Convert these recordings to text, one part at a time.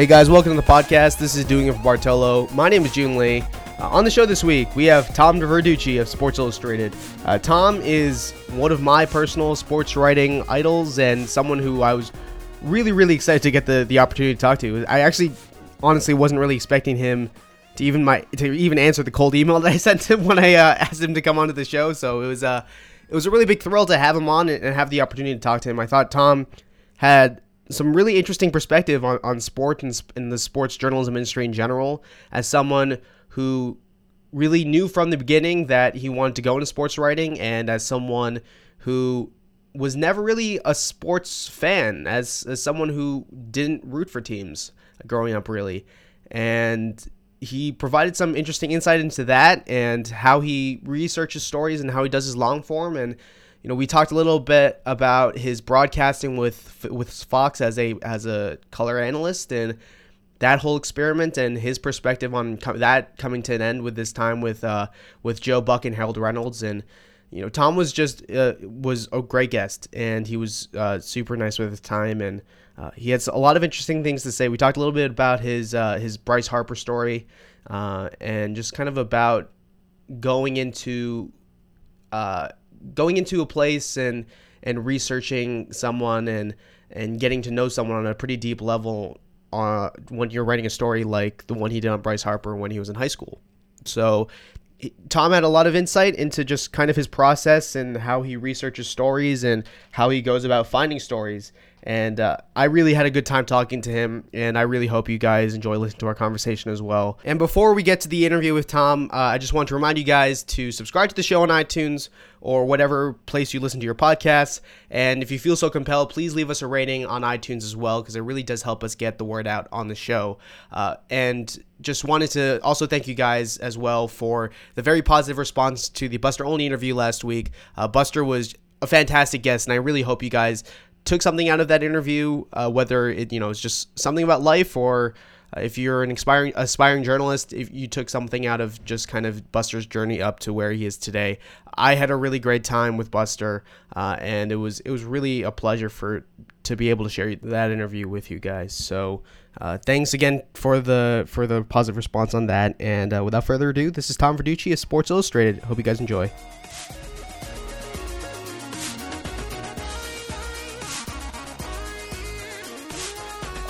Hey guys, welcome to the podcast. This is Doing It for Bartolo. My name is June Lee. Uh, on the show this week, we have Tom Verducci of Sports Illustrated. Uh, Tom is one of my personal sports writing idols and someone who I was really, really excited to get the, the opportunity to talk to. I actually, honestly, wasn't really expecting him to even my to even answer the cold email that I sent him when I uh, asked him to come onto the show. So it was uh, it was a really big thrill to have him on and have the opportunity to talk to him. I thought Tom had some really interesting perspective on, on sport and, and the sports journalism industry in general as someone who really knew from the beginning that he wanted to go into sports writing and as someone who was never really a sports fan as, as someone who didn't root for teams growing up really. And he provided some interesting insight into that and how he researches stories and how he does his long form and you know we talked a little bit about his broadcasting with with Fox as a as a color analyst and that whole experiment and his perspective on co- that coming to an end with this time with uh, with Joe Buck and Harold Reynolds and you know Tom was just uh, was a great guest and he was uh, super nice with his time and uh, he had a lot of interesting things to say. We talked a little bit about his uh, his Bryce Harper story uh, and just kind of about going into going into a place and and researching someone and and getting to know someone on a pretty deep level uh, when you're writing a story like the one he did on Bryce Harper when he was in high school. So Tom had a lot of insight into just kind of his process and how he researches stories and how he goes about finding stories. And uh, I really had a good time talking to him, and I really hope you guys enjoy listening to our conversation as well. And before we get to the interview with Tom, uh, I just want to remind you guys to subscribe to the show on iTunes or whatever place you listen to your podcasts. And if you feel so compelled, please leave us a rating on iTunes as well, because it really does help us get the word out on the show. Uh, and just wanted to also thank you guys as well for the very positive response to the Buster Olney interview last week. Uh, Buster was a fantastic guest, and I really hope you guys took something out of that interview, uh, whether it you know is just something about life or uh, if you're an aspiring aspiring journalist, if you took something out of just kind of Buster's journey up to where he is today. I had a really great time with Buster, uh, and it was it was really a pleasure for to be able to share that interview with you guys. So. Uh, thanks again for the for the positive response on that. And uh, without further ado, this is Tom Verducci of Sports Illustrated. Hope you guys enjoy.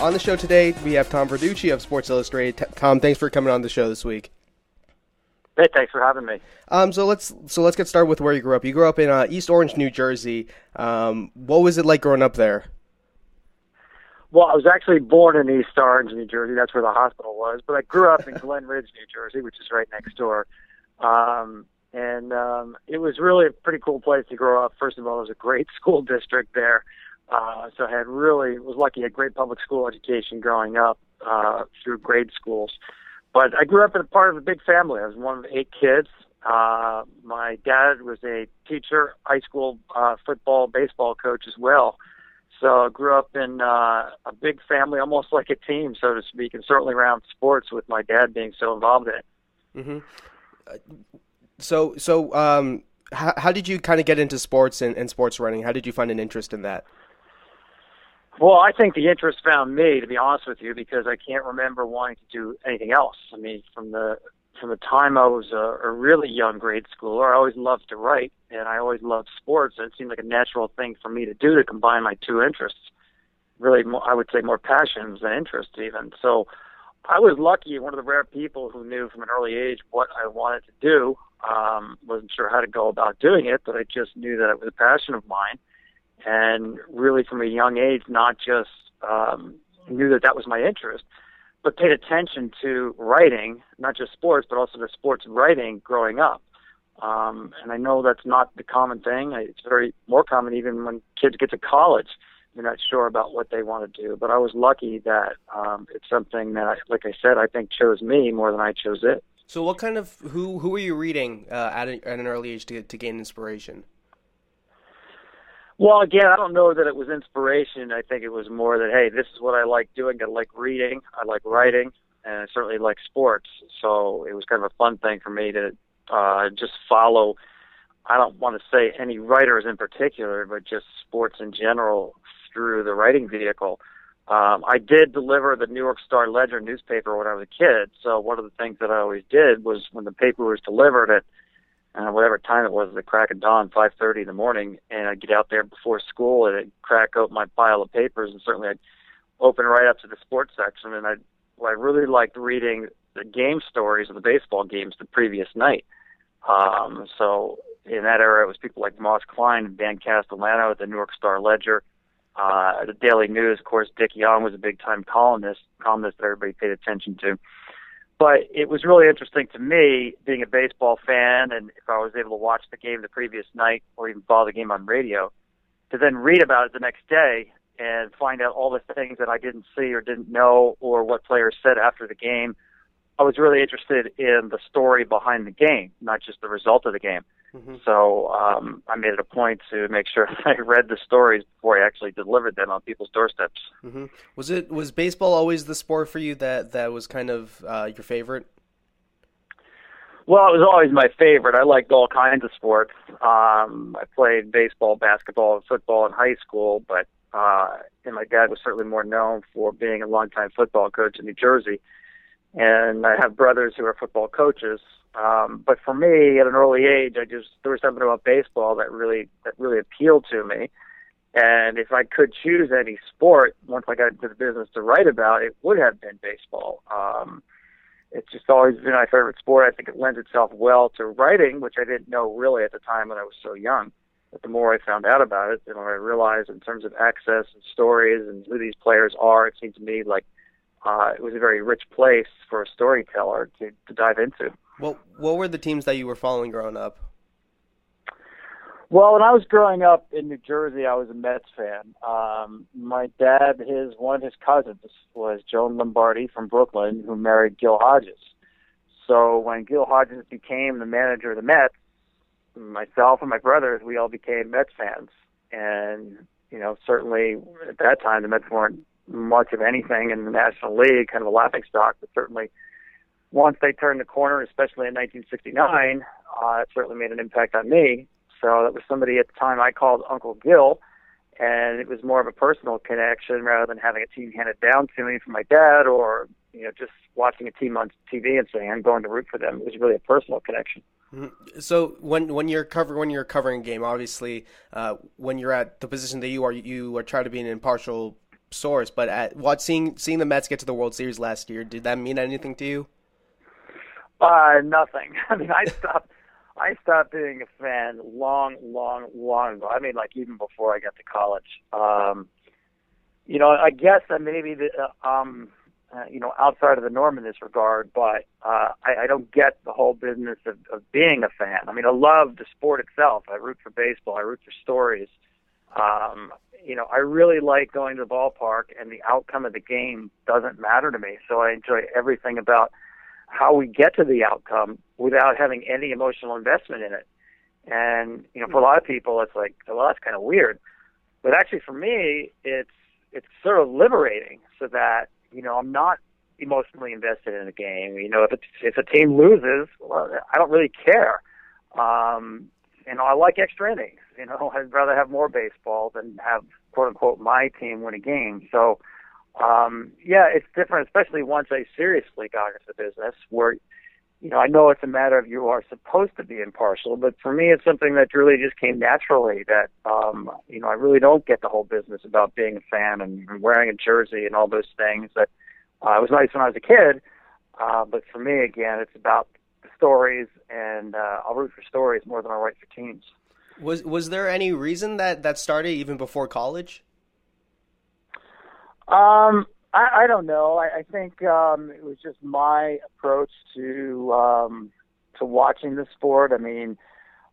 On the show today, we have Tom Verducci of Sports Illustrated. Tom, thanks for coming on the show this week. Hey, thanks for having me. Um, so let's so let's get started with where you grew up. You grew up in uh, East Orange, New Jersey. Um, what was it like growing up there? Well, I was actually born in East Orange, New Jersey. That's where the hospital was. But I grew up in Glen Ridge, New Jersey, which is right next door. Um, and um, it was really a pretty cool place to grow up. First of all, it was a great school district there. Uh, so I had really was lucky a great public school education growing up uh, through grade schools. But I grew up in a part of a big family. I was one of eight kids. Uh, my dad was a teacher, high school uh, football, baseball coach as well. So I grew up in uh, a big family, almost like a team, so to speak, and certainly around sports with my dad being so involved in it. Mm-hmm. Uh, so, so um, how, how did you kind of get into sports and, and sports running? How did you find an interest in that? Well, I think the interest found me, to be honest with you, because I can't remember wanting to do anything else. I mean, from the from the time I was a, a really young grade schooler, I always loved to write, and I always loved sports. And it seemed like a natural thing for me to do to combine my two interests. Really, more, I would say more passions than interests, even. So, I was lucky, one of the rare people who knew from an early age what I wanted to do. Um, wasn't sure how to go about doing it, but I just knew that it was a passion of mine and really from a young age, not just um, knew that that was my interest, but paid attention to writing, not just sports, but also to sports writing growing up. Um, and I know that's not the common thing. It's very more common even when kids get to college. They're not sure about what they want to do. But I was lucky that um, it's something that, I, like I said, I think chose me more than I chose it. So, what kind of who who were you reading uh, at, a, at an early age to to gain inspiration? Well, again, I don't know that it was inspiration. I think it was more that, hey, this is what I like doing. I like reading, I like writing, and I certainly like sports. So it was kind of a fun thing for me to uh, just follow. I don't want to say any writers in particular, but just sports in general through the writing vehicle. Um, I did deliver the Newark Star Ledger newspaper when I was a kid. So one of the things that I always did was when the paper was delivered at uh, whatever time it was, the crack of dawn, 5:30 in the morning, and I'd get out there before school and I'd crack open my pile of papers, and certainly I'd open right up to the sports section, and I I really liked reading the game stories of the baseball games the previous night. Um, so in that era, it was people like Moss Klein and Dan Castellano at the Newark Star Ledger. Uh, the Daily News, of course, Dick Young was a big time columnist, columnist that everybody paid attention to. But it was really interesting to me, being a baseball fan, and if I was able to watch the game the previous night or even follow the game on radio, to then read about it the next day and find out all the things that I didn't see or didn't know or what players said after the game. I was really interested in the story behind the game, not just the result of the game. Mm-hmm. So um, I made it a point to make sure I read the stories before I actually delivered them on people's doorsteps. Mm-hmm. Was it was baseball always the sport for you that that was kind of uh, your favorite? Well, it was always my favorite. I liked all kinds of sports. Um, I played baseball, basketball, and football in high school, but uh, and my dad was certainly more known for being a longtime football coach in New Jersey. And I have brothers who are football coaches, um, but for me, at an early age, I just there was something about baseball that really that really appealed to me. And if I could choose any sport, once I got into the business to write about, it would have been baseball. Um, it's just always been my favorite sport. I think it lends itself well to writing, which I didn't know really at the time when I was so young. But the more I found out about it, the more I realized in terms of access and stories and who these players are, it seemed to me like uh, it was a very rich place for a storyteller to, to dive into. Well, what were the teams that you were following growing up? Well, when I was growing up in New Jersey, I was a Mets fan. Um, my dad, his one of his cousins was Joan Lombardi from Brooklyn, who married Gil Hodges. So when Gil Hodges became the manager of the Mets, myself and my brothers, we all became Mets fans. And you know, certainly at that time, the Mets weren't much of anything in the National League, kind of a laughing stock, but certainly once they turned the corner, especially in 1969, uh, it certainly made an impact on me. So that was somebody at the time I called Uncle Gil, and it was more of a personal connection rather than having a team handed down to me from my dad or you know just watching a team on TV and saying I'm going to root for them. It was really a personal connection. Mm-hmm. So when when you're cover when you're covering a game, obviously, uh, when you're at the position that you are, you are trying to be an impartial source. But at what seeing seeing the Mets get to the World Series last year, did that mean anything to you? Uh, nothing. I mean, I stopped. I stopped being a fan long, long, long ago. I mean, like even before I got to college. Um, you know, I guess that maybe the uh, um, uh, you know, outside of the norm in this regard, but uh, I, I don't get the whole business of, of being a fan. I mean, I love the sport itself. I root for baseball. I root for stories. Um, you know, I really like going to the ballpark, and the outcome of the game doesn't matter to me. So I enjoy everything about how we get to the outcome without having any emotional investment in it. And you know, for a lot of people, it's like, well, that's kind of weird. But actually, for me, it's it's sort of liberating, so that you know I'm not emotionally invested in a game. You know, if it's, if a team loses, well, I don't really care. Um, you know, I like extra innings. You know, I'd rather have more baseball than have quote unquote my team win a game. So, um, yeah, it's different, especially once I seriously got into the business where, you know, I know it's a matter of you are supposed to be impartial, but for me, it's something that really just came naturally that, um, you know, I really don't get the whole business about being a fan and, and wearing a jersey and all those things that, uh, it was nice when I was a kid. Uh, but for me, again, it's about the stories and, uh, I'll root for stories more than I write for teams. Was was there any reason that that started even before college? Um, I, I don't know. I, I think um, it was just my approach to um, to watching the sport. I mean,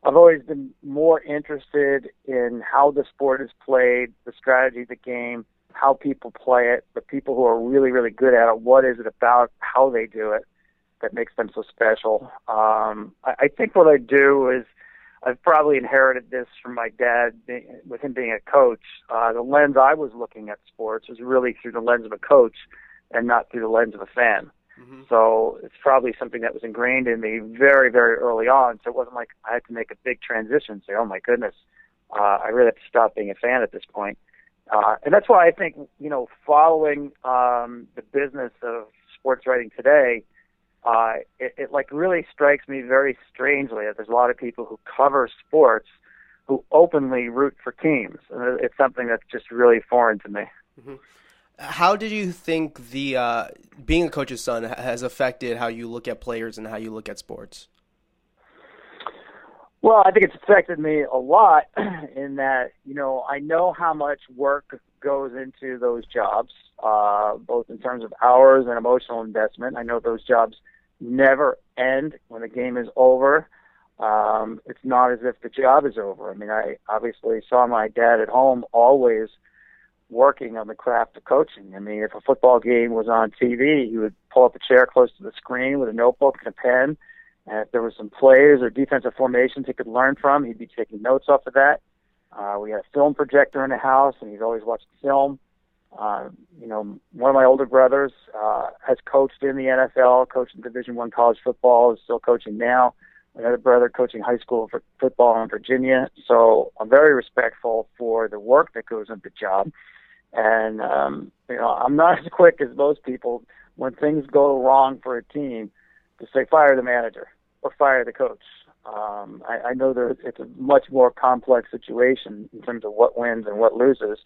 I've always been more interested in how the sport is played, the strategy of the game, how people play it, the people who are really, really good at it. What is it about how they do it that makes them so special? Um, I, I think what I do is I've probably inherited this from my dad, with him being a coach. Uh, the lens I was looking at sports was really through the lens of a coach, and not through the lens of a fan. Mm-hmm. So it's probably something that was ingrained in me very, very early on. So it wasn't like I had to make a big transition. Say, oh my goodness, uh, I really have to stop being a fan at this point. Uh, and that's why I think, you know, following um, the business of sports writing today, uh, it, it like really strikes me very strangely that there's a lot of people who cover sports who openly root for teams. And it's something that's just really foreign to me. Mm-hmm. How did you think the uh, being a coach's son has affected how you look at players and how you look at sports? Well, I think it's affected me a lot in that, you know, I know how much work goes into those jobs, uh, both in terms of hours and emotional investment. I know those jobs never end when the game is over. Um, it's not as if the job is over. I mean, I obviously saw my dad at home always working on the craft of coaching. I mean, if a football game was on TV, he would pull up a chair close to the screen with a notebook and a pen and if there were some plays or defensive formations he could learn from, he'd be taking notes off of that. Uh, we had a film projector in the house, and he's always watching film. Uh, you know, one of my older brothers uh, has coached in the NFL, coached in Division One college football, is still coaching now. Another brother coaching high school for football in Virginia. So I'm very respectful for the work that goes into the job. And um, you know, I'm not as quick as most people when things go wrong for a team to say fire the manager or fire the coach. Um, I, I know that it's a much more complex situation in terms of what wins and what loses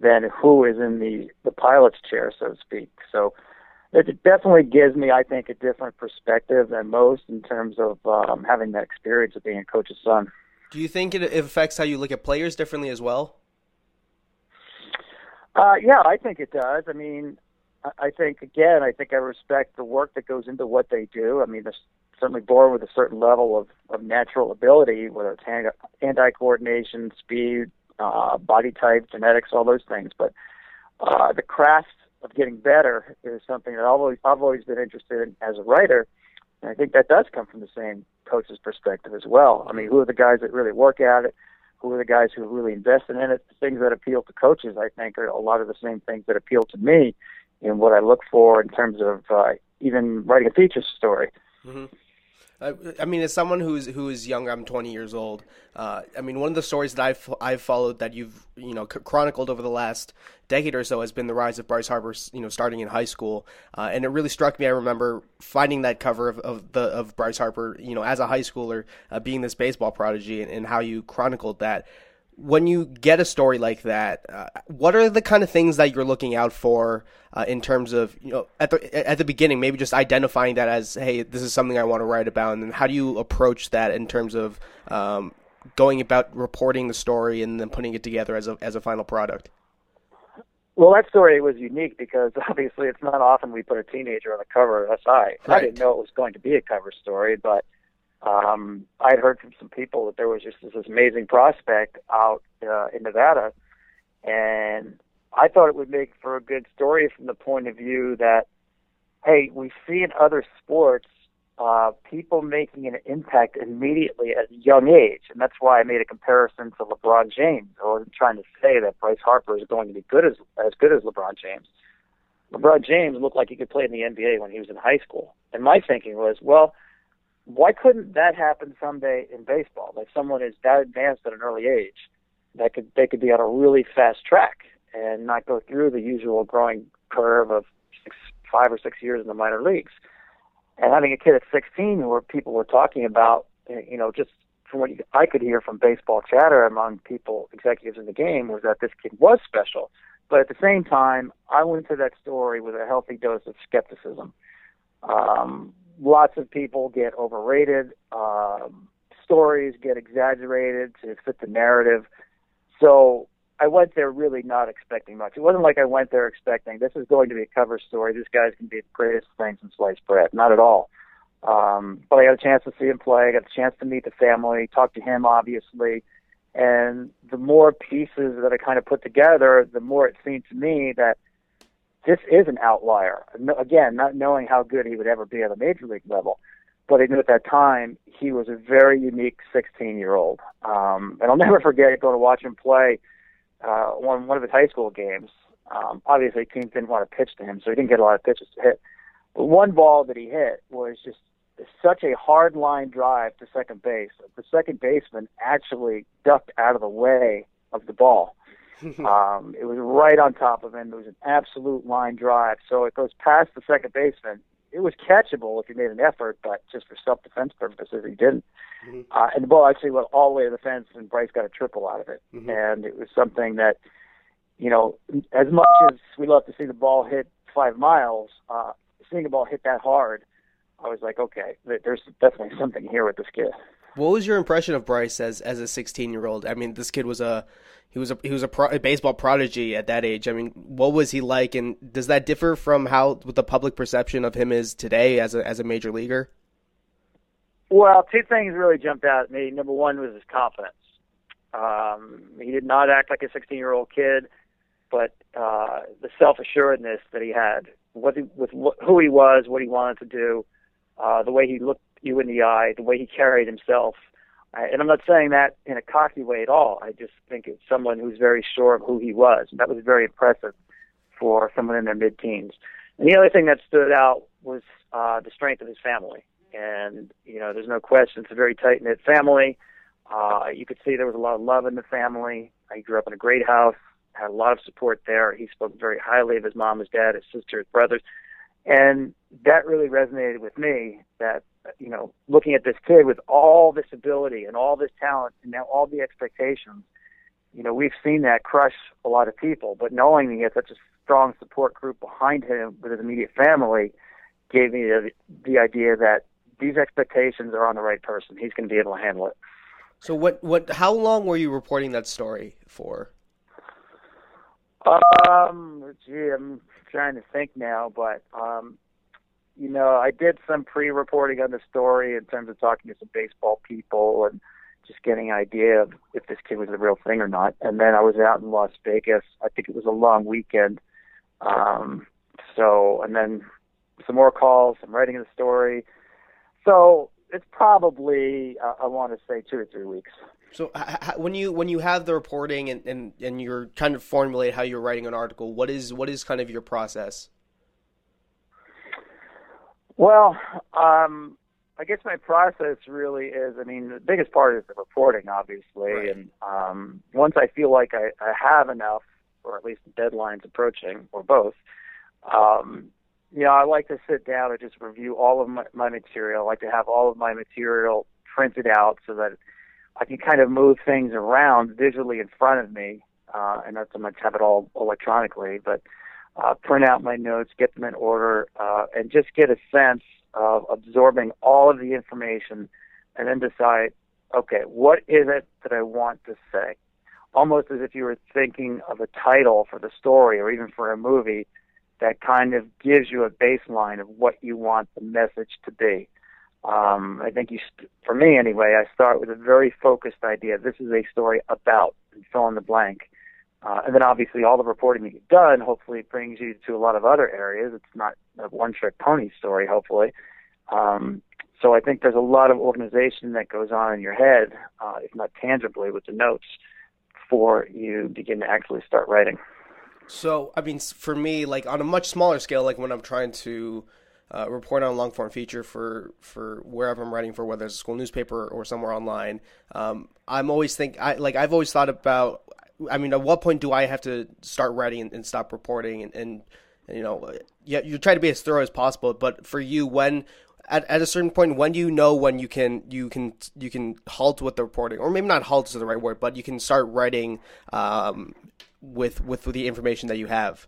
than who is in the the pilot's chair, so to speak. So it definitely gives me, I think, a different perspective than most in terms of um, having that experience of being a coach's son. Do you think it affects how you look at players differently as well? Uh, yeah, I think it does. I mean, I think again, I think I respect the work that goes into what they do. I mean, certainly born with a certain level of, of natural ability, whether it's hand, hand-eye coordination, speed, uh, body type, genetics, all those things. But uh, the craft of getting better is something that I've always, I've always been interested in as a writer. And I think that does come from the same coach's perspective as well. I mean, who are the guys that really work at it? Who are the guys who really invest in it? The things that appeal to coaches, I think, are a lot of the same things that appeal to me in what I look for in terms of uh, even writing a feature story. Mm-hmm. I mean, as someone who's who is younger, I'm 20 years old. Uh, I mean, one of the stories that I've I've followed that you've you know chronicled over the last decade or so has been the rise of Bryce Harper. You know, starting in high school, uh, and it really struck me. I remember finding that cover of, of the of Bryce Harper, you know, as a high schooler, uh, being this baseball prodigy, and, and how you chronicled that when you get a story like that, uh, what are the kind of things that you're looking out for uh, in terms of you know at the at the beginning, maybe just identifying that as hey, this is something I want to write about, and then how do you approach that in terms of um, going about reporting the story and then putting it together as a as a final product? Well, that story was unique because obviously it's not often we put a teenager on the cover of SI. Right. I didn't know it was going to be a cover story, but um, I'd heard from some people that there was just this, this amazing prospect out uh, in Nevada, and I thought it would make for a good story from the point of view that, hey, we see in other sports uh, people making an impact immediately at a young age, and that's why I made a comparison to LeBron James. I wasn't trying to say that Bryce Harper is going to be good as as good as LeBron James. LeBron James looked like he could play in the NBA when he was in high school, and my thinking was, well why couldn't that happen someday in baseball? Like someone is that advanced at an early age, that could they could be on a really fast track and not go through the usual growing curve of six, five or six years in the minor leagues. And having a kid at 16 where people were talking about, you know, just from what I could hear from baseball chatter among people, executives in the game, was that this kid was special. But at the same time, I went to that story with a healthy dose of skepticism. Um, lots of people get overrated. Um, stories get exaggerated to fit the narrative. So I went there really not expecting much. It wasn't like I went there expecting this is going to be a cover story. This guy's going to be the greatest thing since sliced bread. Not at all. Um, but I got a chance to see him play. I got a chance to meet the family, talk to him, obviously. And the more pieces that I kind of put together, the more it seemed to me that – this is an outlier. Again, not knowing how good he would ever be at a major league level, but I knew at that time he was a very unique 16 year old. Um, and I'll never forget going to watch him play uh, one one of his high school games. Um, obviously, teams didn't want to pitch to him, so he didn't get a lot of pitches to hit. But one ball that he hit was just such a hard line drive to second base. The second baseman actually ducked out of the way of the ball um, it was right on top of him. It was an absolute line drive. So it goes past the second baseman. It was catchable if he made an effort, but just for self-defense purposes, he didn't. Mm-hmm. Uh, and the ball actually went all the way to the fence, and Bryce got a triple out of it. Mm-hmm. And it was something that, you know, as much as we love to see the ball hit five miles, uh, seeing the ball hit that hard, I was like, okay, there's definitely something here with this kid. What was your impression of Bryce as as a 16 year old? I mean, this kid was a he was a he was a, pro, a, baseball prodigy at that age. I mean, what was he like, and does that differ from how what the public perception of him is today as a as a major leaguer? Well, two things really jumped out at me. Number one was his confidence. Um, he did not act like a 16 year old kid, but uh, the self assuredness that he had with, with who he was, what he wanted to do, uh, the way he looked you in the eye, the way he carried himself. And I'm not saying that in a cocky way at all. I just think it's someone who's very sure of who he was. And that was very impressive for someone in their mid-teens. And the other thing that stood out was uh, the strength of his family. And you know, there's no question it's a very tight knit family. Uh, you could see there was a lot of love in the family. He grew up in a great house, had a lot of support there. He spoke very highly of his mom, his dad, his sister, his brothers. And that really resonated with me that, you know, looking at this kid with all this ability and all this talent and now all the expectations, you know, we've seen that crush a lot of people, but knowing he had such a strong support group behind him with his immediate family gave me the, the idea that these expectations are on the right person. He's going to be able to handle it. So what what how long were you reporting that story for? Um, gee, I'm trying to think now, but um, you know, I did some pre-reporting on the story in terms of talking to some baseball people and just getting an idea of if this kid was the real thing or not. And then I was out in Las Vegas. I think it was a long weekend. Um, so, and then some more calls, some writing of the story. So it's probably uh, I want to say two or three weeks. So when you when you have the reporting and, and, and you're kind of formulate how you're writing an article, what is what is kind of your process? Well, um, I guess my process really is. I mean, the biggest part is the reporting, obviously, right. and um, once I feel like I, I have enough, or at least the deadline's approaching, or both. Um, you know, I like to sit down and just review all of my, my material. I like to have all of my material printed out so that I can kind of move things around visually in front of me, uh, and not so much have it all electronically, but uh, print out my notes, get them in order, uh, and just get a sense of absorbing all of the information, and then decide, okay, what is it that I want to say? Almost as if you were thinking of a title for the story or even for a movie that kind of gives you a baseline of what you want the message to be. Um, I think you, st- for me anyway, I start with a very focused idea. This is a story about, and fill in the blank. Uh, and then obviously all the reporting that you've done hopefully brings you to a lot of other areas. It's not a one-trick pony story, hopefully. Um, so I think there's a lot of organization that goes on in your head, uh, if not tangibly, with the notes, before you begin to actually start writing. So I mean, for me, like on a much smaller scale, like when I'm trying to uh, report on a long form feature for for wherever I'm writing for, whether it's a school newspaper or somewhere online. Um, I'm always think I like I've always thought about. I mean, at what point do I have to start writing and, and stop reporting? And, and, and, you know, yeah, you try to be as thorough as possible. But for you, when at, at a certain point, when do you know when you can you can you can halt with the reporting, or maybe not halt is the right word, but you can start writing um, with with the information that you have.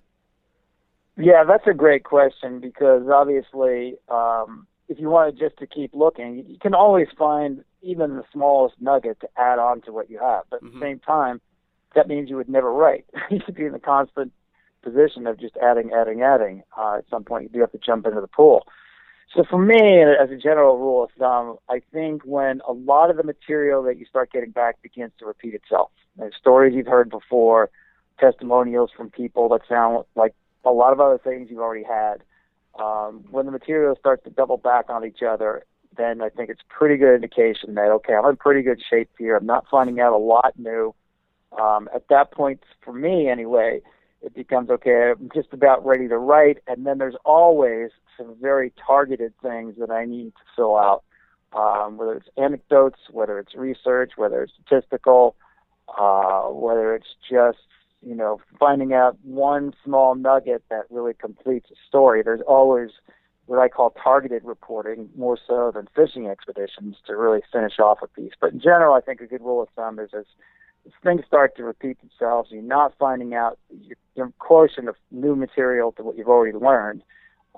Yeah, that's a great question because obviously, um, if you wanted just to keep looking, you can always find even the smallest nugget to add on to what you have. But mm-hmm. at the mm-hmm. same time, that means you would never write. you should be in the constant position of just adding, adding, adding. Uh, at some point, you do have to jump into the pool. So for me, as a general rule of thumb, I think when a lot of the material that you start getting back begins to repeat itself, There's stories you've heard before, testimonials from people that sound like a lot of other things you've already had. Um, when the material starts to double back on each other, then I think it's pretty good indication that okay, I'm in pretty good shape here. I'm not finding out a lot new. Um, at that point, for me anyway, it becomes okay. I'm just about ready to write, and then there's always some very targeted things that I need to fill out, um, whether it's anecdotes, whether it's research, whether it's statistical, uh, whether it's just you know, finding out one small nugget that really completes a story. There's always what I call targeted reporting, more so than fishing expeditions, to really finish off a piece. But in general, I think a good rule of thumb is as, things start to repeat themselves, you're not finding out your, your quotient of new material to what you've already learned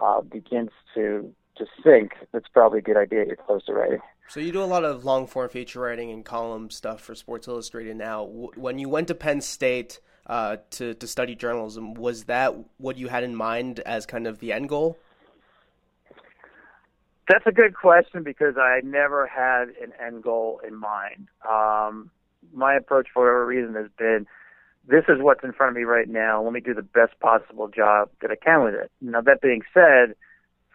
uh, begins to to sink. That's probably a good idea. You're close to writing. So you do a lot of long form feature writing and column stuff for Sports Illustrated now. When you went to Penn State uh, to to study journalism, was that what you had in mind as kind of the end goal? That's a good question because I never had an end goal in mind. Um, my approach, for whatever reason, has been this is what's in front of me right now. Let me do the best possible job that I can with it. Now, that being said,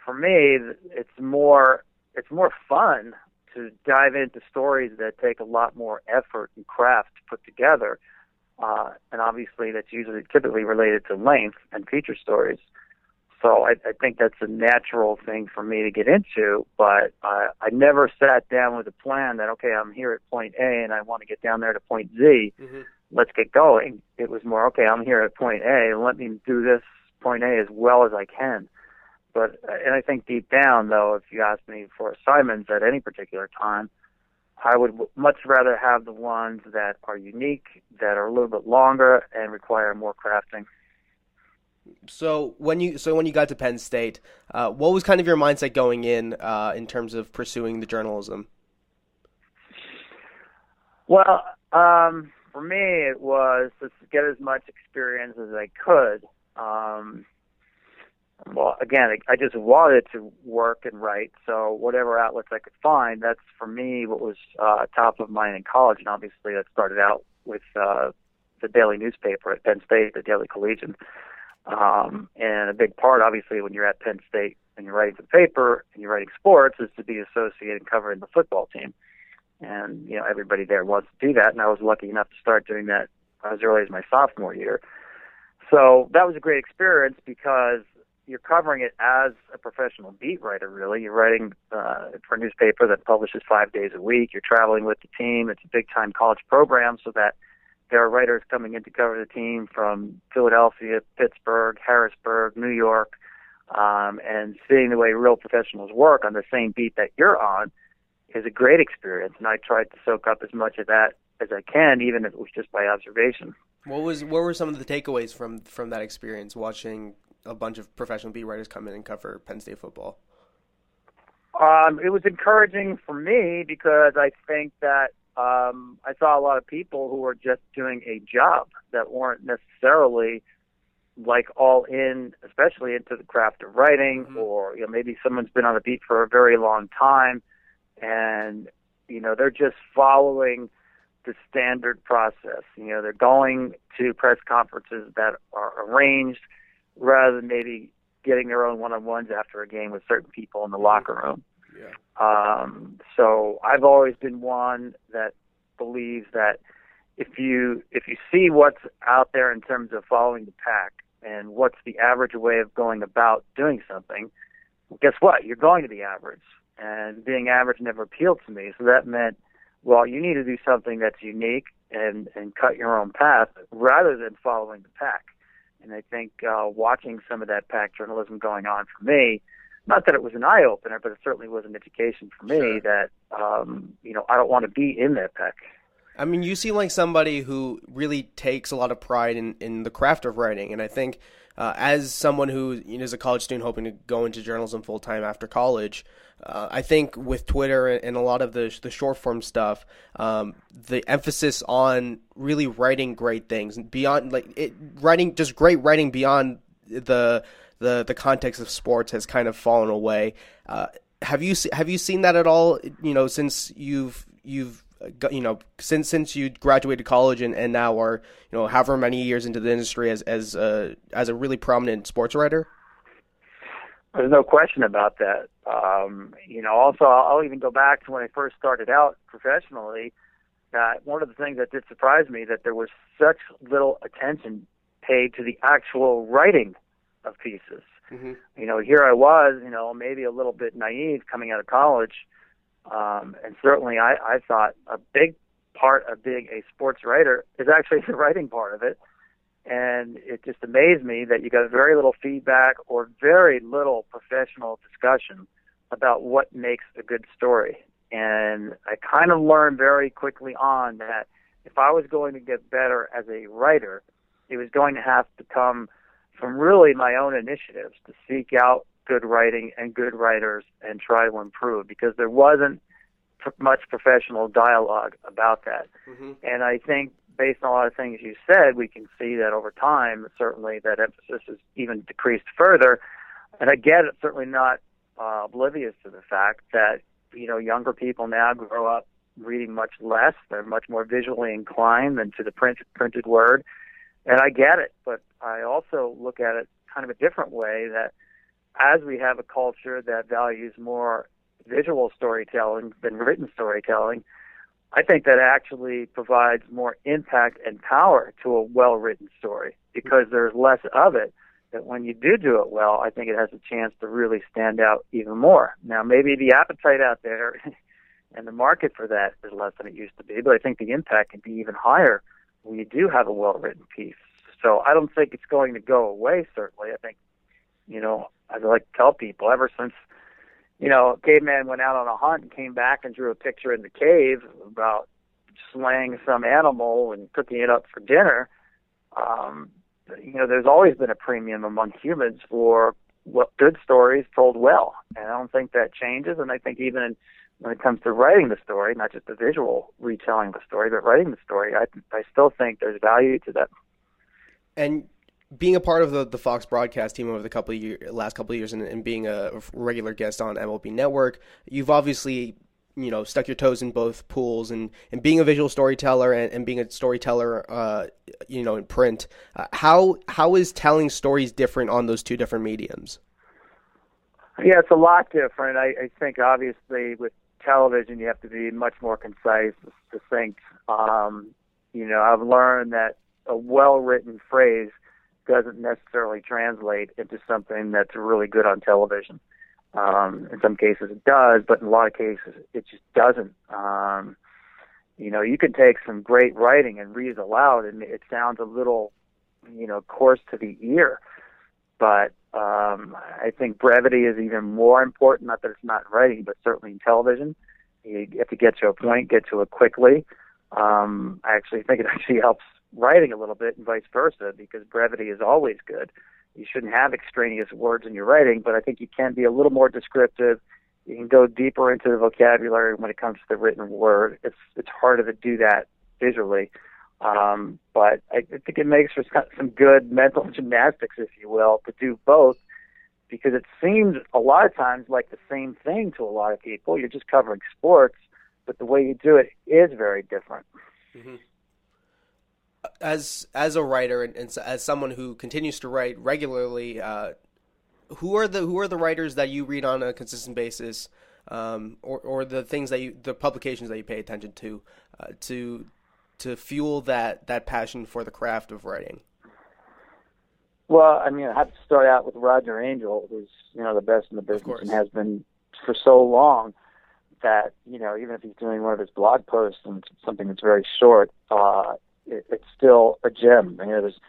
for me, it's more it's more fun to dive into stories that take a lot more effort and craft to put together. Uh, and obviously, that's usually typically related to length and feature stories. So I, I think that's a natural thing for me to get into, but I, I never sat down with a plan that okay, I'm here at point A and I want to get down there to point Z. Mm-hmm. Let's get going. It was more okay, I'm here at point A and let me do this point A as well as I can. But and I think deep down, though, if you ask me for assignments at any particular time, I would much rather have the ones that are unique, that are a little bit longer, and require more crafting. So when you so when you got to Penn State, uh, what was kind of your mindset going in uh, in terms of pursuing the journalism? Well, um, for me, it was to get as much experience as I could. Um, well, again, I just wanted to work and write, so whatever outlets I could find, that's for me what was uh, top of mind in college. And obviously, that started out with uh, the daily newspaper at Penn State, the Daily Collegian. Um, and a big part, obviously, when you're at Penn State and you're writing for the paper and you're writing sports, is to be associated and covering the football team. And you know, everybody there wants to do that, and I was lucky enough to start doing that as early as my sophomore year. So that was a great experience because you're covering it as a professional beat writer. Really, you're writing uh, for a newspaper that publishes five days a week. You're traveling with the team. It's a big time college program, so that there are writers coming in to cover the team from Philadelphia, Pittsburgh, Harrisburg, New York, um, and seeing the way real professionals work on the same beat that you're on is a great experience. And I tried to soak up as much of that as I can, even if it was just by observation. What was what were some of the takeaways from from that experience watching a bunch of professional beat writers come in and cover Penn State football? Um, it was encouraging for me because I think that um, I saw a lot of people who were just doing a job that weren't necessarily like all in, especially into the craft of writing, mm-hmm. or you know maybe someone's been on the beat for a very long time, and you know they're just following the standard process. You know they're going to press conferences that are arranged, rather than maybe getting their own one-on-ones after a game with certain people in the mm-hmm. locker room. Yeah. Um, so I've always been one that believes that if you if you see what's out there in terms of following the pack and what's the average way of going about doing something, guess what? You're going to be average. And being average never appealed to me. So that meant, well, you need to do something that's unique and and cut your own path rather than following the pack. And I think uh, watching some of that pack journalism going on for me not that it was an eye opener, but it certainly was an education for me sure. that um, you know I don't want to be in that pack. I mean, you seem like somebody who really takes a lot of pride in, in the craft of writing, and I think uh, as someone who you know, is a college student hoping to go into journalism full time after college, uh, I think with Twitter and a lot of the the short form stuff, um, the emphasis on really writing great things beyond like it, writing just great writing beyond the the the context of sports has kind of fallen away. Uh, have you have you seen that at all? You know, since you've you've you know since since you graduated college and, and now are you know however many years into the industry as as a as a really prominent sports writer. There's no question about that. Um, you know, also I'll even go back to when I first started out professionally. That one of the things that did surprise me that there was such little attention paid to the actual writing of pieces. Mm-hmm. You know, here I was, you know, maybe a little bit naive coming out of college, um, and certainly I, I thought a big part of being a sports writer is actually the writing part of it. and it just amazed me that you got very little feedback or very little professional discussion about what makes a good story. And I kind of learned very quickly on that if I was going to get better as a writer, it was going to have to come from really my own initiatives to seek out good writing and good writers and try to improve because there wasn't much professional dialogue about that. Mm-hmm. And I think based on a lot of things you said, we can see that over time, certainly that emphasis has even decreased further. And again, it's certainly not uh, oblivious to the fact that, you know, younger people now grow up reading much less. They're much more visually inclined than to the print, printed word. And I get it, but I also look at it kind of a different way that as we have a culture that values more visual storytelling than written storytelling, I think that actually provides more impact and power to a well written story because there's less of it. That when you do do it well, I think it has a chance to really stand out even more. Now, maybe the appetite out there and the market for that is less than it used to be, but I think the impact can be even higher you do have a well written piece. So I don't think it's going to go away, certainly. I think, you know, I like to tell people ever since you know, a caveman went out on a hunt and came back and drew a picture in the cave about slaying some animal and cooking it up for dinner. Um, you know, there's always been a premium among humans for what good stories told well, and I don't think that changes. And I think even when it comes to writing the story, not just the visual retelling of the story, but writing the story, I I still think there's value to that. And being a part of the, the Fox broadcast team over the couple of year, last couple of years and, and being a regular guest on MLB Network, you've obviously you know stuck your toes in both pools and, and being a visual storyteller and, and being a storyteller uh, you know in print uh, how how is telling stories different on those two different mediums yeah it's a lot different I, I think obviously with television you have to be much more concise succinct um, you know I've learned that a well written phrase doesn't necessarily translate into something that's really good on television. Um, in some cases it does, but in a lot of cases it just doesn't. Um, you know, you can take some great writing and read it aloud, and it sounds a little, you know, coarse to the ear. But um, I think brevity is even more important. Not that it's not in writing, but certainly in television, you have to get to a point, get to it quickly. Um, I actually think it actually helps writing a little bit and vice versa because brevity is always good. You shouldn't have extraneous words in your writing, but I think you can be a little more descriptive. You can go deeper into the vocabulary when it comes to the written word. It's it's harder to do that visually, um, but I, think it makes for some good mental gymnastics, if you will, to do both because it seems a lot of times like the same thing to a lot of people. You're just covering sports, but the way you do it is very different. Mm-hmm as as a writer and, and, as someone who continues to write regularly, uh, who are the who are the writers that you read on a consistent basis, um, or or the things that you the publications that you pay attention to, uh, to to fuel that that passion for the craft of writing? Well, I mean, I have to start out with Roger Angell, who's you know the best in the business and has been for so long that you know even if he's doing one of his blog posts and something that's very short, uh, it, it's still a gem. You know, there's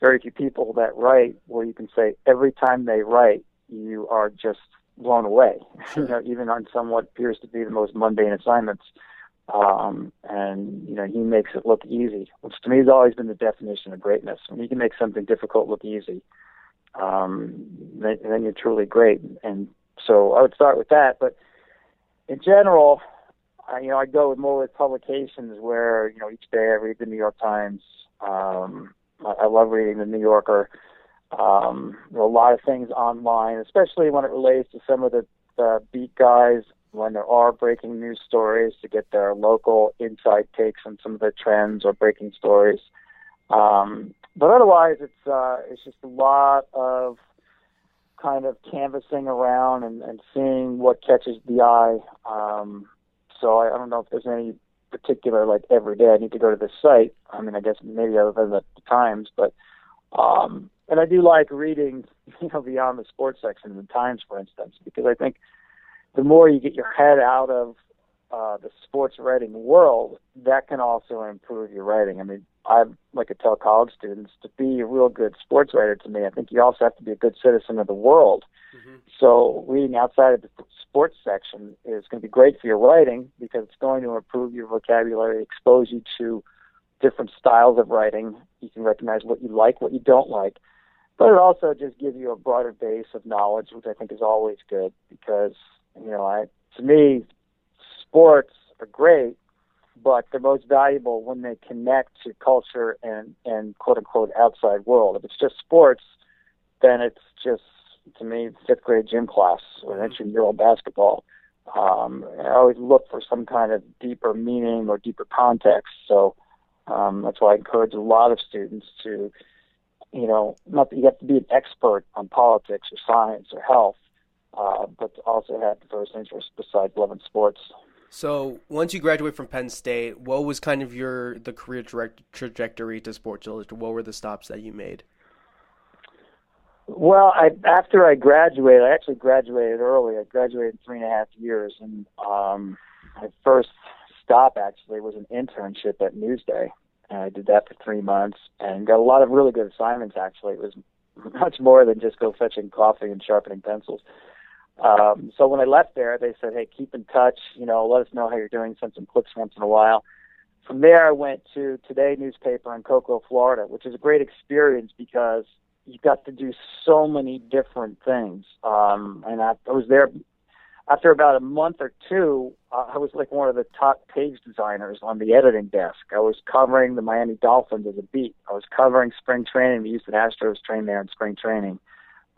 very few people that write where you can say every time they write, you are just blown away. you know, even on somewhat appears to be the most mundane assignments. Um, and you know, he makes it look easy, which to me has always been the definition of greatness. When you can make something difficult look easy, um, then, then you're truly great. And so I would start with that. But in general, I, you know, I go with more with publications where you know each day I read the New York Times. Um, I, I love reading the New Yorker. Um, a lot of things online, especially when it relates to some of the, the beat guys when there are breaking news stories to get their local inside takes on some of the trends or breaking stories. Um, but otherwise, it's uh, it's just a lot of kind of canvassing around and, and seeing what catches the eye. Um, so I, I don't know if there's any particular like every day I need to go to this site. I mean, I guess maybe other than the Times, but um, and I do like reading, you know, beyond the sports section in the Times, for instance, because I think the more you get your head out of uh, the sports writing world, that can also improve your writing. I mean, I like to tell college students to be a real good sports writer. To me, I think you also have to be a good citizen of the world. Mm-hmm. So reading outside of the sports section is going to be great for your writing because it's going to improve your vocabulary, expose you to different styles of writing. You can recognize what you like, what you don't like. But it also just gives you a broader base of knowledge, which I think is always good because, you know, I to me, sports are great, but they're most valuable when they connect to culture and, and quote unquote outside world. If it's just sports, then it's just to me fifth grade gym class or intramural basketball. Um, I always look for some kind of deeper meaning or deeper context. So um, that's why I encourage a lot of students to, you know, not that you have to be an expert on politics or science or health, uh, but also had diverse interests besides loving sports. So once you graduate from Penn State, what was kind of your the career tra- trajectory to Sports Illustrated? What were the stops that you made? Well, I, after I graduated, I actually graduated early. I graduated in three and a half years, and um, my first stop actually was an internship at Newsday. And I did that for three months and got a lot of really good assignments. Actually, it was much more than just go fetching coffee and sharpening pencils. Um, so when I left there, they said, "Hey, keep in touch. You know, let us know how you're doing. Send some clips once in a while." From there, I went to Today newspaper in Cocoa, Florida, which is a great experience because you got to do so many different things. Um, and I, I was there after about a month or two, uh, I was like one of the top page designers on the editing desk. I was covering the Miami Dolphins as a beat. I was covering spring training. The Houston Astros trained there in spring training.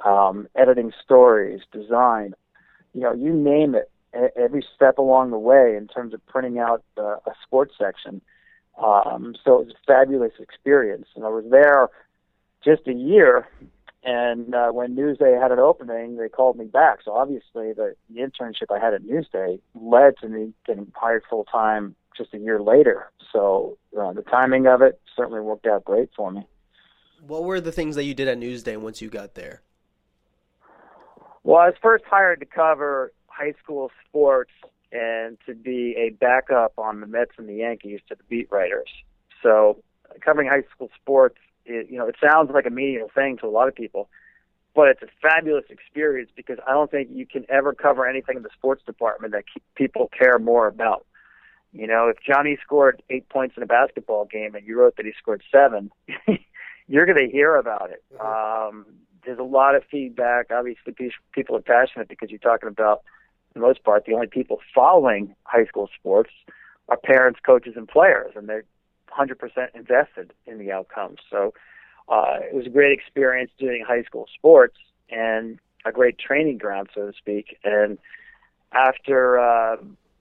Um, editing stories, design, you know, you name it. Every step along the way in terms of printing out uh, a sports section. Um, so it was a fabulous experience, and I was there just a year and uh, when Newsday had an opening, they called me back. So obviously, the, the internship I had at Newsday led to me getting hired full time just a year later. So uh, the timing of it certainly worked out great for me. What were the things that you did at Newsday once you got there? Well, I was first hired to cover high school sports and to be a backup on the Mets and the Yankees to the beat writers. So covering high school sports it, you know, it sounds like a menial thing to a lot of people, but it's a fabulous experience because I don't think you can ever cover anything in the sports department that people care more about. You know, if Johnny scored eight points in a basketball game and you wrote that he scored seven, you're going to hear about it. Mm-hmm. Um, there's a lot of feedback. Obviously, people are passionate because you're talking about, for the most part, the only people following high school sports are parents, coaches, and players, and they're 100% invested in the outcomes. So uh, it was a great experience doing high school sports and a great training ground, so to speak. And after, uh,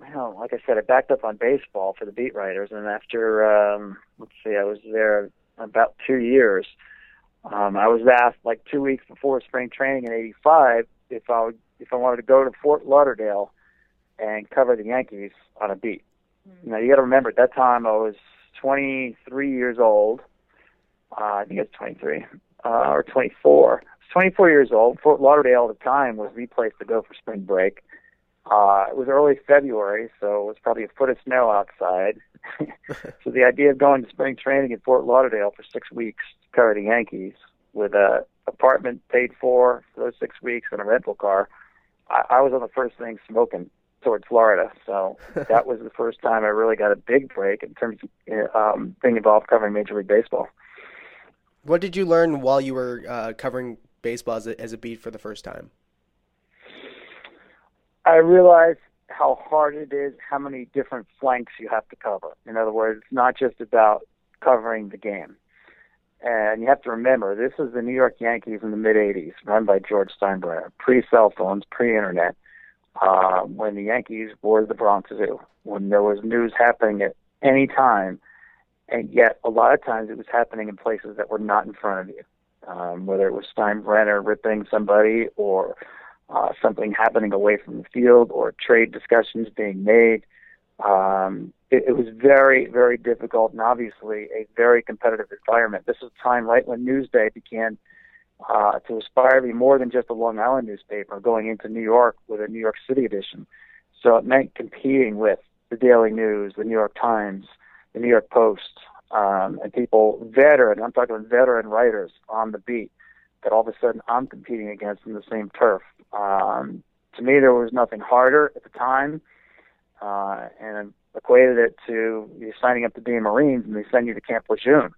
you know, like I said, I backed up on baseball for the beat writers, and after, um, let's see, I was there about two years. Um, I was asked like two weeks before spring training in '85 if I would, if I wanted to go to Fort Lauderdale and cover the Yankees on a beat. Mm-hmm. Now you got to remember at that time I was 23 years old. Uh, I think it's 23 uh, or 24. I was 24 years old. Fort Lauderdale at the time was the place to go for spring break. Uh, it was early February, so it was probably a foot of snow outside. so the idea of going to spring training in Fort Lauderdale for six weeks to cover the Yankees with a apartment paid for for those six weeks and a rental car, I, I was on the first thing smoking toward Florida. So that was the first time I really got a big break in terms of um, being involved covering Major League Baseball. What did you learn while you were uh, covering baseball as a, as a beat for the first time? I realized how hard it is, how many different flanks you have to cover. In other words, it's not just about covering the game. And you have to remember, this is the New York Yankees in the mid 80s, run by George Steinbrenner, pre cell phones, pre internet uh, when the Yankees were the Bronx Zoo, when there was news happening at any time, and yet a lot of times it was happening in places that were not in front of you, um, whether it was Steinbrenner ripping somebody or uh, something happening away from the field or trade discussions being made. Um, it, it was very, very difficult and obviously a very competitive environment. This is a time right when Newsday began uh, to aspire to be more than just a Long Island newspaper, going into New York with a New York City edition. So it meant competing with the Daily News, the New York Times, the New York Post, um, and people, veteran, I'm talking veteran writers on the beat, that all of a sudden I'm competing against in the same turf. Um, to me, there was nothing harder at the time, uh, and equated it to you signing up to be a Marines and they send you to Camp Lejeune.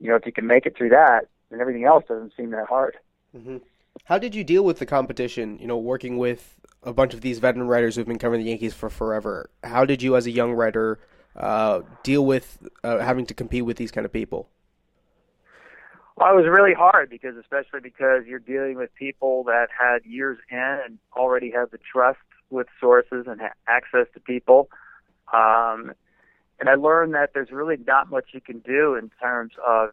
You know, if you can make it through that, then everything else doesn't seem that hard. Mm-hmm. How did you deal with the competition? You know, working with a bunch of these veteran writers who've been covering the Yankees for forever. How did you, as a young writer, uh, deal with uh, having to compete with these kind of people? Well, it was really hard because, especially because you're dealing with people that had years in and already had the trust with sources and access to people. Um, and I learned that there's really not much you can do in terms of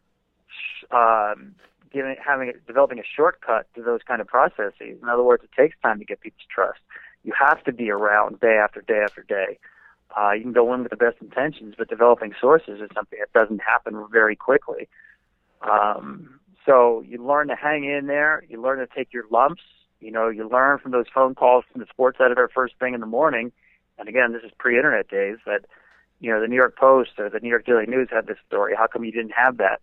um, giving, having developing a shortcut to those kind of processes. In other words, it takes time to get people's trust. You have to be around day after day after day. Uh, you can go in with the best intentions, but developing sources is something that doesn't happen very quickly. Um, so you learn to hang in there. You learn to take your lumps. You know, you learn from those phone calls from the sports editor first thing in the morning. And again, this is pre-internet days. That you know, the New York Post or the New York Daily News had this story. How come you didn't have that?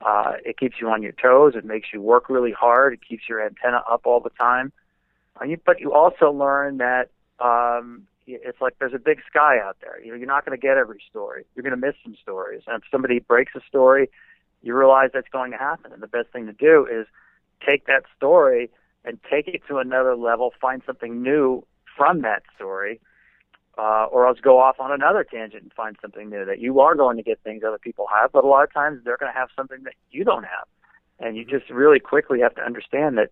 Uh, it keeps you on your toes. It makes you work really hard. It keeps your antenna up all the time. Uh, you, but you also learn that um, it's like there's a big sky out there. You know, you're not going to get every story. You're going to miss some stories. And if somebody breaks a story, you realize that's going to happen. And the best thing to do is take that story and take it to another level, find something new from that story, uh, or else go off on another tangent and find something new that you are going to get things other people have, but a lot of times they're going to have something that you don't have. And you just really quickly have to understand that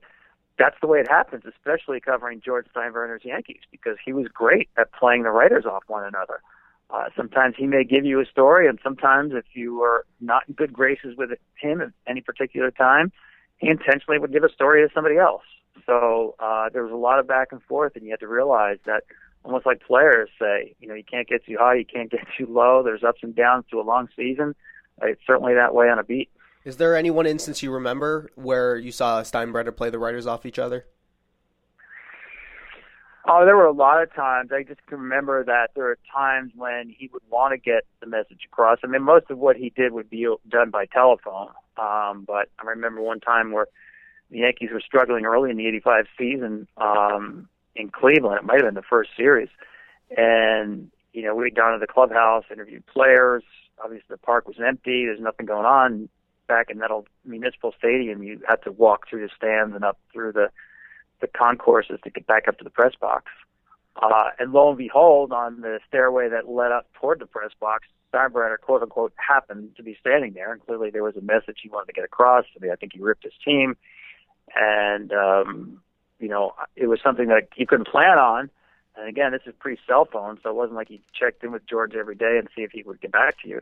that's the way it happens, especially covering George Steinbrenner's Yankees, because he was great at playing the writers off one another. Uh, sometimes he may give you a story, and sometimes if you are not in good graces with him at any particular time, he intentionally would give a story to somebody else. So uh, there was a lot of back and forth, and you had to realize that almost like players say, you know, you can't get too high, you can't get too low. There's ups and downs to a long season. It's certainly that way on a beat. Is there any one instance you remember where you saw Steinbrenner play the writers off each other? Oh, there were a lot of times. I just can remember that there were times when he would want to get the message across. I mean, most of what he did would be done by telephone. Um, but I remember one time where the Yankees were struggling early in the '85 season um, in Cleveland. It might have been the first series, and you know we'd gone to the clubhouse, interviewed players. Obviously, the park was empty. There's nothing going on back in that old municipal stadium. You had to walk through the stands and up through the the concourses to get back up to the press box. Uh, and lo and behold, on the stairway that led up toward the press box, Steinbrenner, quote unquote, happened to be standing there. And clearly there was a message he wanted to get across. I mean, I think he ripped his team. And, um, you know, it was something that he couldn't plan on. And again, this is pre cell phone, so it wasn't like he checked in with George every day and see if he would get back to you.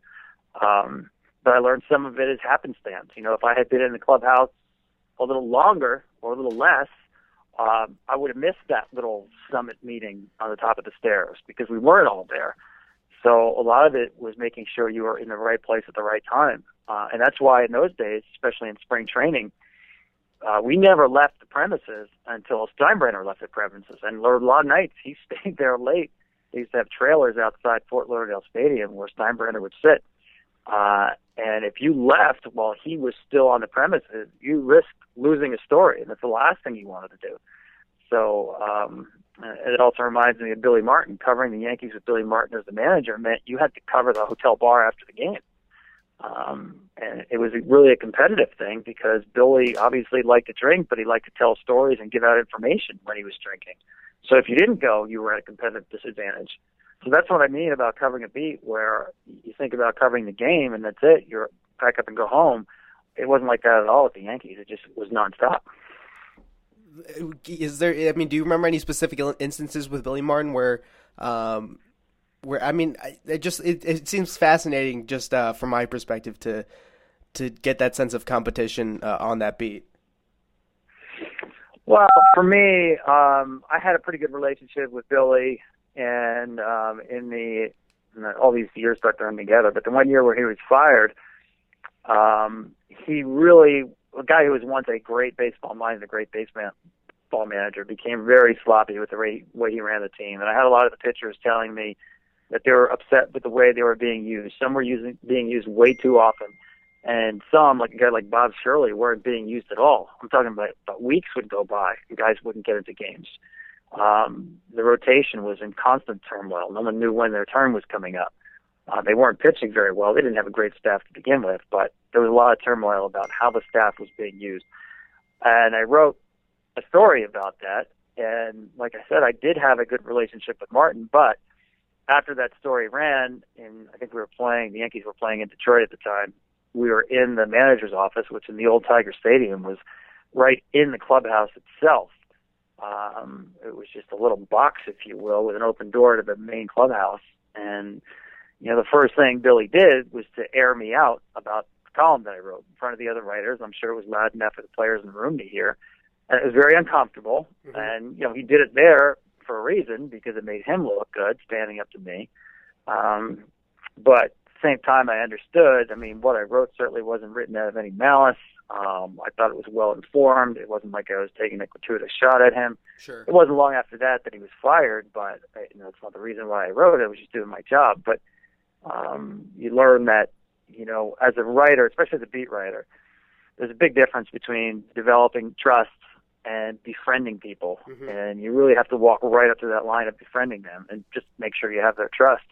Um, but I learned some of it as happenstance. You know, if I had been in the clubhouse a little longer or a little less, um, I would have missed that little summit meeting on the top of the stairs because we weren't all there. So a lot of it was making sure you were in the right place at the right time. Uh, and that's why in those days, especially in spring training, uh, we never left the premises until Steinbrenner left the premises. And a lot of nights he stayed there late. They used to have trailers outside Fort Lauderdale Stadium where Steinbrenner would sit. Uh, and if you left while he was still on the premises, you risked losing a story, and that's the last thing you wanted to do. So um, it also reminds me of Billy Martin. Covering the Yankees with Billy Martin as the manager meant you had to cover the hotel bar after the game. Um, and it was really a competitive thing because Billy obviously liked to drink, but he liked to tell stories and give out information when he was drinking. So if you didn't go, you were at a competitive disadvantage. So that's what I mean about covering a beat where you think about covering the game and that's it. You're pack up and go home. It wasn't like that at all with the Yankees. It just was nonstop. Is there? I mean, do you remember any specific instances with Billy Martin where, um, where I mean, it just it, it seems fascinating just uh, from my perspective to to get that sense of competition uh, on that beat. Well, for me, um, I had a pretty good relationship with Billy and um, in the all these years got thrown together. But the one year where he was fired, um, he really a guy who was once a great baseball mind a great baseball manager became very sloppy with the way, way he ran the team. And I had a lot of the pitchers telling me, that they were upset with the way they were being used. Some were using being used way too often, and some, like a guy like Bob Shirley, weren't being used at all. I'm talking about, about weeks would go by and guys wouldn't get into games. Um, the rotation was in constant turmoil. No one knew when their turn was coming up. Uh, they weren't pitching very well. They didn't have a great staff to begin with, but there was a lot of turmoil about how the staff was being used. And I wrote a story about that. And like I said, I did have a good relationship with Martin, but after that story ran, and I think we were playing, the Yankees were playing in Detroit at the time. We were in the manager's office, which in the old Tiger Stadium was right in the clubhouse itself. Um, it was just a little box, if you will, with an open door to the main clubhouse. And, you know, the first thing Billy did was to air me out about the column that I wrote in front of the other writers. I'm sure it was loud enough for the players in the room to hear. And it was very uncomfortable. Mm-hmm. And, you know, he did it there for a reason because it made him look good standing up to me. Um, but at the same time, I understood. I mean, what I wrote certainly wasn't written out of any malice. Um, I thought it was well informed. It wasn't like I was taking a gratuitous shot at him. Sure. It wasn't long after that that he was fired, but you know, it's not the reason why I wrote it. I was just doing my job. But um, you learn that, you know, as a writer, especially as a beat writer, there's a big difference between developing trust and befriending people. Mm-hmm. And you really have to walk right up to that line of befriending them and just make sure you have their trust.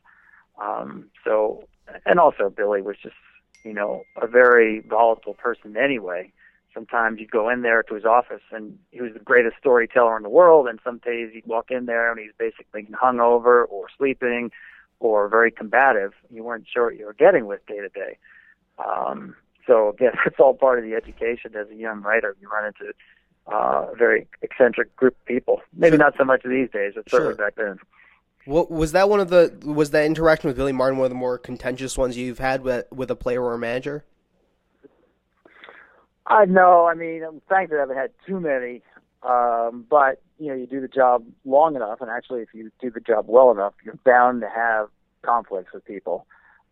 Um, so, and also Billy was just, you know, a very volatile person anyway. Sometimes you'd go in there to his office and he was the greatest storyteller in the world. And some days you'd walk in there and he's basically hungover or sleeping or very combative. You weren't sure what you were getting with day to day. Um, so again, it's all part of the education as a young writer. You run into uh, a very eccentric group of people. Maybe sure. not so much these days, but certainly sure. back then. What was that one of the was that interaction with Billy Martin one of the more contentious ones you've had with with a player or a manager? I know. I mean, thankfully, I haven't had too many. Um, but you know, you do the job long enough, and actually, if you do the job well enough, you're bound to have conflicts with people.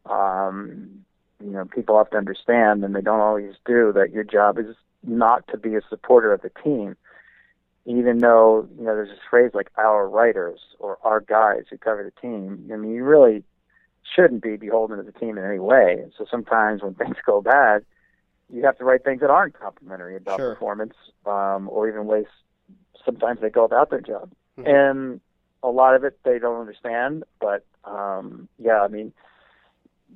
Um, you know, people have to understand, and they don't always do, that your job is not to be a supporter of the team, even though you know there's this phrase like our writers or our guys who cover the team. I mean, you really shouldn't be beholden to the team in any way. And So sometimes when things go bad, you have to write things that aren't complimentary about sure. performance, um, or even ways. Sometimes they go about their job, mm-hmm. and a lot of it they don't understand. But um, yeah, I mean,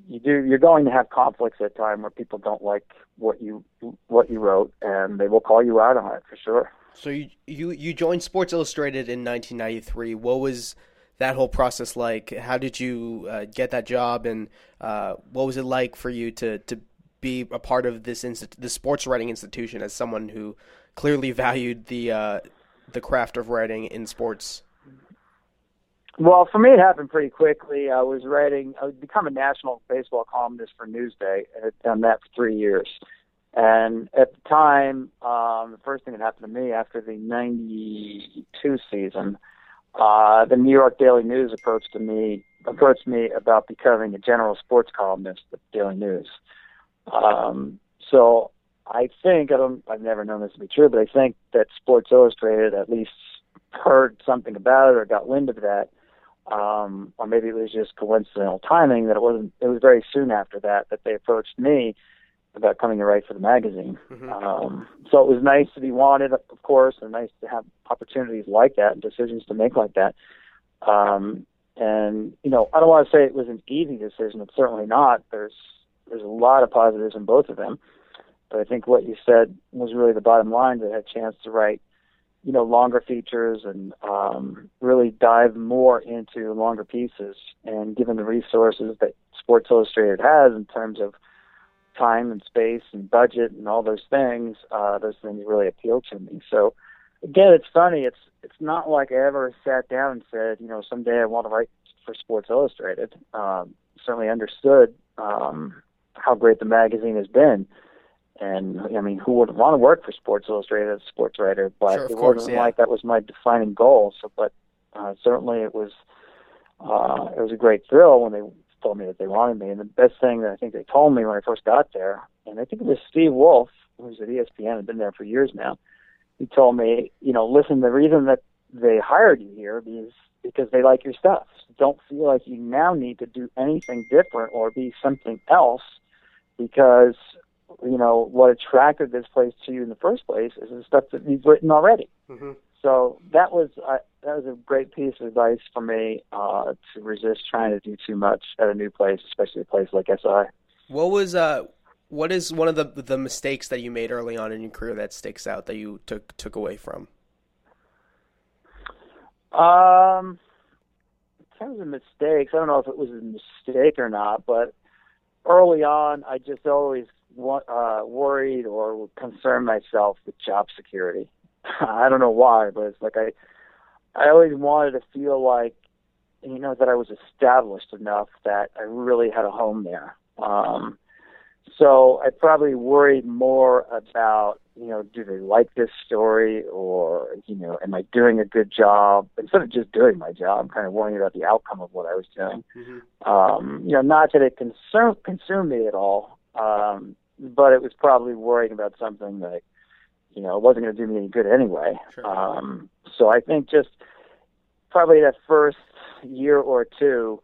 you do you're going to have conflicts at time where people don't like what you what you wrote and they will call you out on it for sure so you you, you joined sports illustrated in 1993 what was that whole process like? How did you uh, get that job? And uh, what was it like for you to to be a part of this inst- the sports writing institution as someone who clearly valued the uh, the craft of writing in sports? Well, for me, it happened pretty quickly. I was writing, I would become a national baseball columnist for Newsday, and I'd done that for three years. And at the time, um, the first thing that happened to me after the 92 season, uh, the New York Daily News approached me approached me about becoming a general sports columnist at Daily News. Um, so I think I don't I've never known this to be true, but I think that Sports Illustrated at least heard something about it or got wind of that um, or maybe it was just coincidental timing that it wasn't. It was very soon after that that they approached me about coming to write for the magazine. Mm-hmm. Um, so it was nice to be wanted, of course, and nice to have opportunities like that and decisions to make like that. Um, and you know, I don't want to say it was an easy decision. It's certainly not. There's there's a lot of positives in both of them. But I think what you said was really the bottom line. That I had a chance to write you know, longer features and um, really dive more into longer pieces. And given the resources that Sports Illustrated has in terms of time and space and budget and all those things, uh, those things really appeal to me. So again, it's funny. It's it's not like I ever sat down and said, you know, someday I want to write for Sports Illustrated. Um, certainly understood um, how great the magazine has been and I mean, who would want to work for Sports Illustrated as a sports writer? But sure, it course, wasn't yeah. like that was my defining goal. So, but uh, certainly it was. Uh, it was a great thrill when they told me that they wanted me. And the best thing that I think they told me when I first got there, and I think it was Steve Wulf, who's at ESPN, had been there for years now. He told me, you know, listen, the reason that they hired you here because because they like your stuff. Don't feel like you now need to do anything different or be something else because you know what attracted this place to you in the first place is the stuff that you've written already. Mm-hmm. So that was that was a great piece of advice for me uh, to resist trying to do too much at a new place, especially a place like SI. What was uh what is one of the the mistakes that you made early on in your career that sticks out that you took took away from? Um, in terms of mistakes, I don't know if it was a mistake or not, but early on, I just always uh, worried or concerned myself with job security. I don't know why, but it's like I, I always wanted to feel like, you know, that I was established enough that I really had a home there. Um, so I probably worried more about, you know, do they like this story or, you know, am I doing a good job? Instead of just doing my job, I'm kind of worrying about the outcome of what I was doing. Mm-hmm. Um, you know, not that it consume, consumed me at all, um, but it was probably worrying about something that, you know, it wasn't going to do me any good anyway. Sure. Um, so I think just probably that first year or two,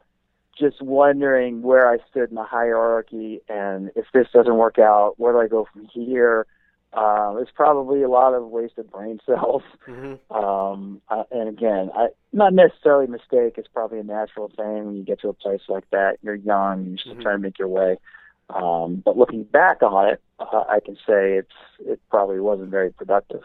just wondering where I stood in the hierarchy and if this doesn't work out, where do I go from here? Um, it's probably a lot of wasted brain cells. Mm-hmm. Um, uh, and again, I, not necessarily a mistake. It's probably a natural thing when you get to a place like that. You're young, you're just mm-hmm. trying to make your way. Um, but looking back on it, uh, I can say it's it probably wasn't very productive.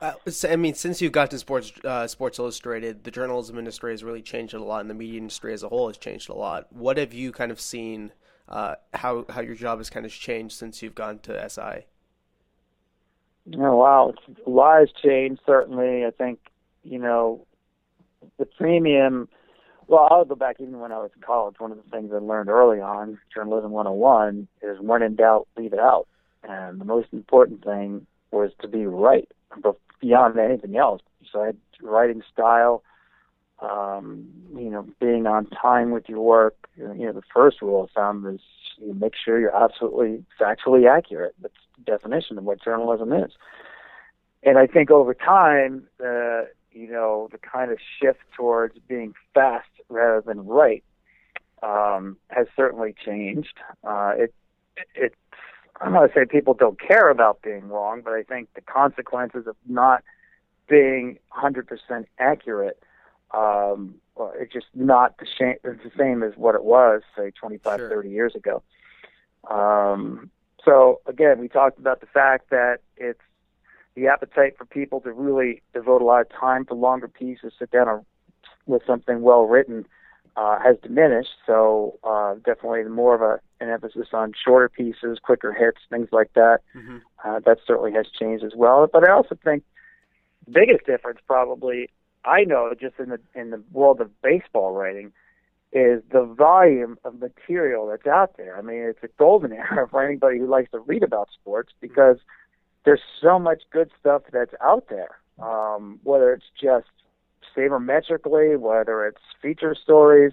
Uh, I mean, since you got to Sports uh, Sports Illustrated, the journalism industry has really changed a lot, and the media industry as a whole has changed a lot. What have you kind of seen? Uh, how how your job has kind of changed since you've gone to SI? Oh wow, a lot has changed. Certainly, I think you know the premium. Well, I'll go back even when I was in college. One of the things I learned early on, journalism 101, is when in doubt, leave it out. And the most important thing was to be right beyond anything else, besides writing style, um, you know, being on time with your work, you know, the first rule I found is you make sure you're absolutely factually accurate. That's the definition of what journalism is. And I think over time, uh, you know, the kind of shift towards being fast rather than right um, has certainly changed. Uh, it it I'm not to say people don't care about being wrong, but I think the consequences of not being 100% accurate, um, it's just not the, sh- it's the same as what it was, say, 25, sure. 30 years ago. Um, so again, we talked about the fact that it's the appetite for people to really devote a lot of time to longer pieces, sit down with something well written uh, has diminished. So uh, definitely more of a, an emphasis on shorter pieces, quicker hits, things like that. Mm-hmm. Uh, that certainly has changed as well. But I also think the biggest difference, probably, I know just in the in the world of baseball writing, is the volume of material that's out there. I mean, it's a golden era for anybody who likes to read about sports because there's so much good stuff that's out there. Um, whether it's just sabermetrically, whether it's feature stories,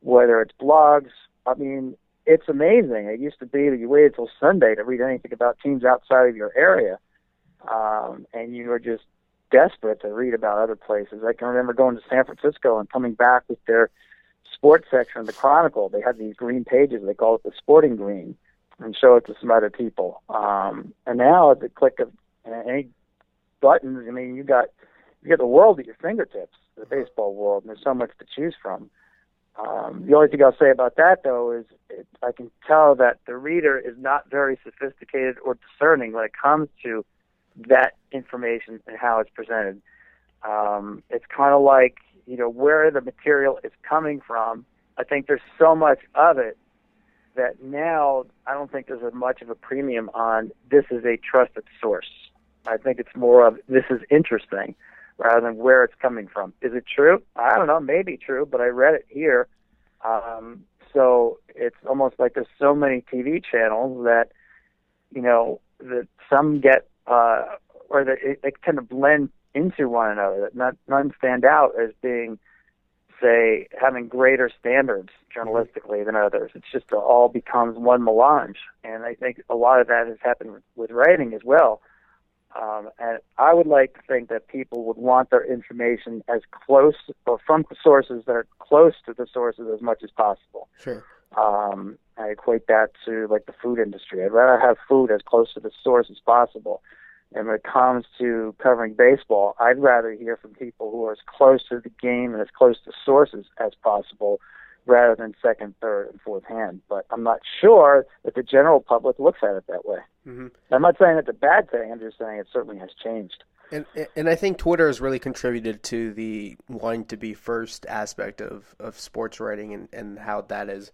whether it's blogs. I mean, it's amazing. It used to be that you waited till Sunday to read anything about teams outside of your area, um, and you were just desperate to read about other places. I can remember going to San Francisco and coming back with their sports section of the Chronicle. They had these green pages. They call it the Sporting Green, and show it to some other people. Um, and now at the click of any buttons, I mean, you got you get the world at your fingertips, the baseball world, and there's so much to choose from. Um, the only thing I'll say about that, though, is it, I can tell that the reader is not very sophisticated or discerning when it comes to that information and how it's presented. Um, it's kind of like, you know, where the material is coming from. I think there's so much of it that now I don't think there's as much of a premium on this is a trusted source. I think it's more of this is interesting rather than where it's coming from. Is it true? I don't know, maybe true, but I read it here. Um, so it's almost like there's so many TV channels that, you know, that some get, uh, or that it, they tend to blend into one another, that not, none stand out as being, say, having greater standards journalistically than others. It's just it all becomes one melange. And I think a lot of that has happened with writing as well Um, and I would like to think that people would want their information as close or from sources that are close to the sources as much as possible. Sure. Um, I equate that to like the food industry. I'd rather have food as close to the source as possible. And when it comes to covering baseball, I'd rather hear from people who are as close to the game and as close to sources as possible rather than second, third, and fourth hand. But I'm not sure that the general public looks at it that way. Mm-hmm. I'm not saying it's a bad thing. I'm just saying it certainly has changed. And and I think Twitter has really contributed to the wanting to be first aspect of, of sports writing and, and how that has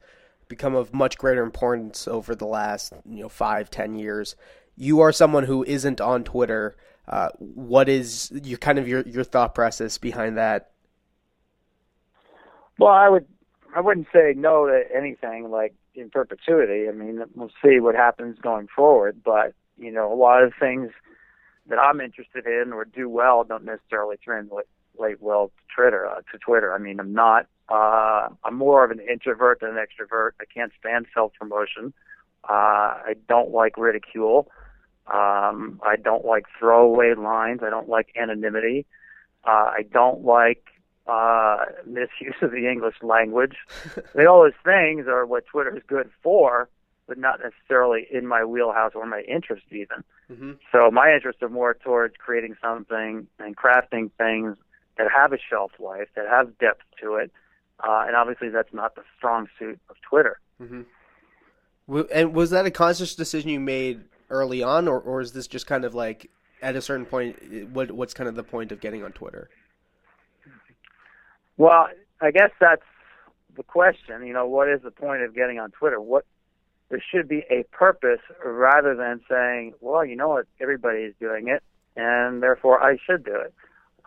become of much greater importance over the last you know five ten years. You are someone who isn't on Twitter. Uh, what is your kind of your, your thought process behind that? Well, I would I wouldn't say no to anything like in perpetuity. I mean, we'll see what happens going forward. But you know, a lot of things that I'm interested in or do well don't necessarily translate well to Twitter. Uh, to Twitter, I mean, I'm not. Uh, I'm more of an introvert than an extrovert. I can't stand self promotion. Uh, I don't like ridicule. Um, I don't like throwaway lines. I don't like anonymity. Uh, I don't like uh, misuse of the English language. I mean, all those things are what Twitter is good for, but not necessarily in my wheelhouse or my interest even. Mm-hmm. So my interests are more towards creating something and crafting things that have a shelf life, that have depth to it, uh, and obviously that's not the strong suit of Twitter. Mm-hmm. And was that a conscious decision you made early on, or, or is this just kind of like at a certain point? What what's kind of the point of getting on Twitter? Well, I guess that's the question. You know, what is the point of getting on Twitter? What there should be a purpose rather than saying, well, you know what, everybody is doing it, and therefore I should do it.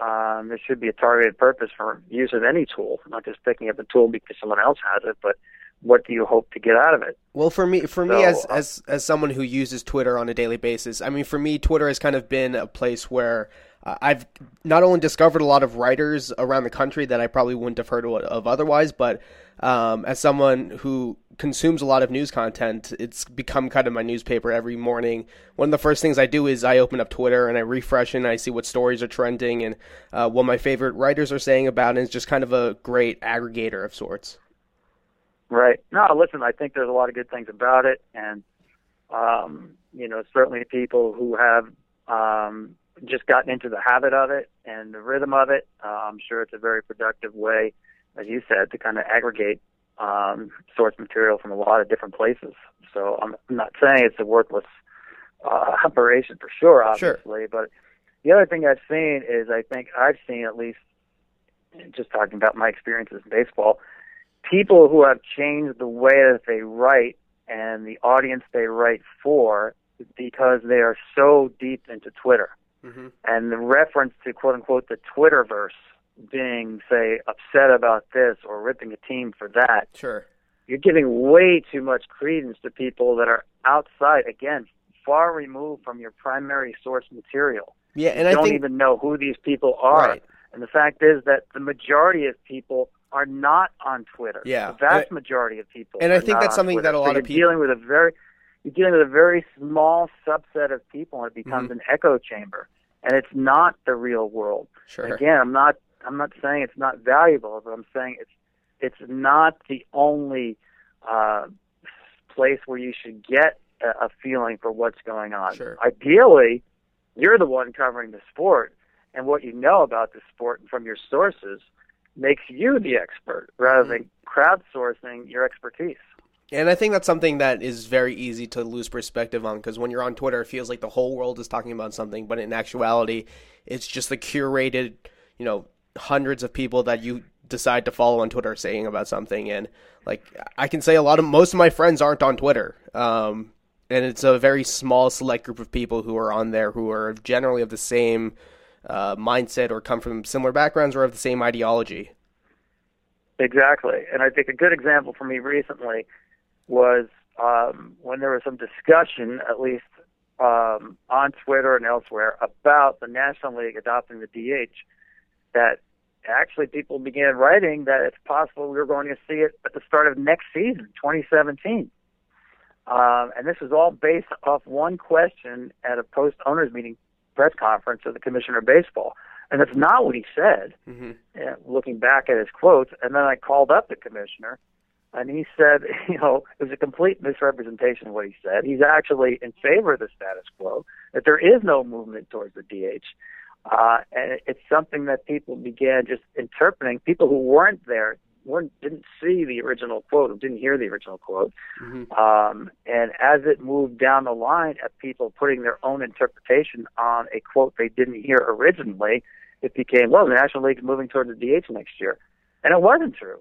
Um, there should be a targeted purpose for use of any tool, not just picking up a tool because someone else has it, but what do you hope to get out of it? Well, for me, for so, me as uh, as as someone who uses Twitter on a daily basis, I mean, for me, Twitter has kind of been a place where uh, I've not only discovered a lot of writers around the country that I probably wouldn't have heard of otherwise, but um, as someone who consumes a lot of news content, it's become kind of my newspaper every morning. One of the first things I do is I open up Twitter and I refresh and I see what stories are trending and uh, what my favorite writers are saying about it. And it's just kind of a great aggregator of sorts. Right. No, listen, I think there's a lot of good things about it, and um, you know, certainly people who have um, just gotten into the habit of it and the rhythm of it. Uh, I'm sure it's a very productive way, as you said, to kind of aggregate um, source material from a lot of different places. So I'm not saying it's a worthless uh, operation for sure, obviously, sure. but the other thing I've seen is I think I've seen at least, just talking about my experiences in baseball, people who have changed the way that they write and the audience they write for because they are so deep into Twitter. Mm-hmm. And the reference to quote unquote the Twitterverse being, say, upset about this or ripping a team for that. Sure. You're giving way too much credence to people that are outside, again, far removed from your primary source material. Yeah, and you I don't think... even know who these people are. Right. And the fact is that the majority of people are not on Twitter. Yeah, the vast majority of people. And I think that's something Twitter. that a lot so of people dealing with a very you're dealing with a very small subset of people, and it becomes mm-hmm. an echo chamber and it's not the real world. Sure. Again, I'm not I'm not saying it's not valuable, but I'm saying it's it's not the only uh, place where you should get a, a feeling for what's going on. Sure. Ideally, you're the one covering the sport, and what you know about the sport and from your sources makes you the expert rather than crowdsourcing your expertise. And I think that's something that is very easy to lose perspective on because when you're on Twitter, it feels like the whole world is talking about something, but in actuality, it's just the curated, you know, hundreds of people that you decide to follow on Twitter saying about something. And like, I can say a lot of most of my friends aren't on Twitter. Um, and it's a very small select group of people who are on there who are generally of the same uh, mindset or come from similar backgrounds or have the same ideology. Exactly. And I think a good example for me recently was um, when there was some discussion, at least um, on Twitter and elsewhere, about the National League adopting the DH, that actually people began writing that it's possible we were going to see it at the start of next season, 2017. Um, and this was all based off one question at a post owners meeting press conference of the commissioner of baseball. And that's not what he said, Mm-hmm. uh, looking back at his quotes. And then I called up the commissioner, and he said, you know, it was a complete misrepresentation of what he said. He's actually in favor of the status quo, that there is no movement towards the DH. Uh, and it's something that people began just interpreting. People who weren't there weren't didn't see the original quote, or didn't hear the original quote. Mm-hmm. Um, and as it moved down the line of people putting their own interpretation on a quote they didn't hear originally, it became, well, the National League's moving toward the DH next year. And it wasn't true.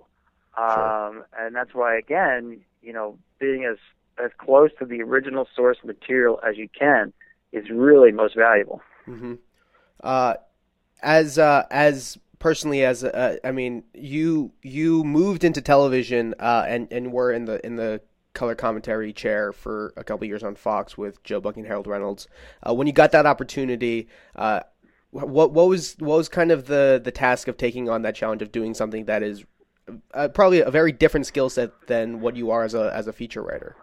Sure. Um, and that's why, again, you know, being as, as close to the original source material as you can is really most valuable. Mm-hmm. Uh, as uh, as personally as uh, I mean, you you moved into television uh, and and were in the in the color commentary chair for a couple years on Fox with Joe Buck and Harold Reynolds. Uh, when you got that opportunity, uh, what what was what was kind of the the task of taking on that challenge of doing something that is uh, probably a very different skill set than what you are as a as a feature writer.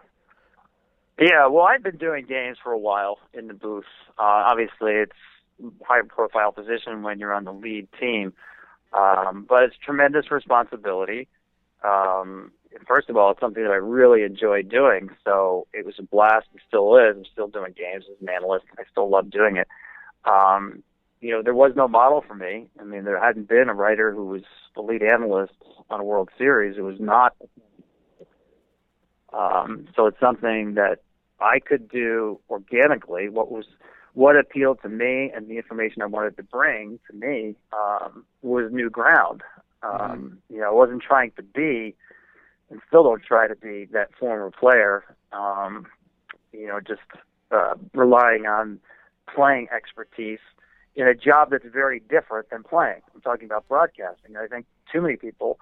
Yeah, well, I've been doing games for a while in the booth. Uh, obviously, it's high profile position when you're on the lead team, um, but it's tremendous responsibility. Um, first of all, it's something that I really enjoy doing, so it was a blast and still is. I'm still doing games as an analyst. I still love doing it. Um, you know, there was no model for me. I mean, there hadn't been a writer who was the lead analyst on a World Series. It was not. Um, so it's something that I could do organically. What was what appealed to me and the information I wanted to bring to me um, was new ground. Um, You know, I wasn't trying to be, and still don't try to be that former player. Um, you know, just uh, relying on playing expertise in a job that's very different than playing. I'm talking about broadcasting. I think too many people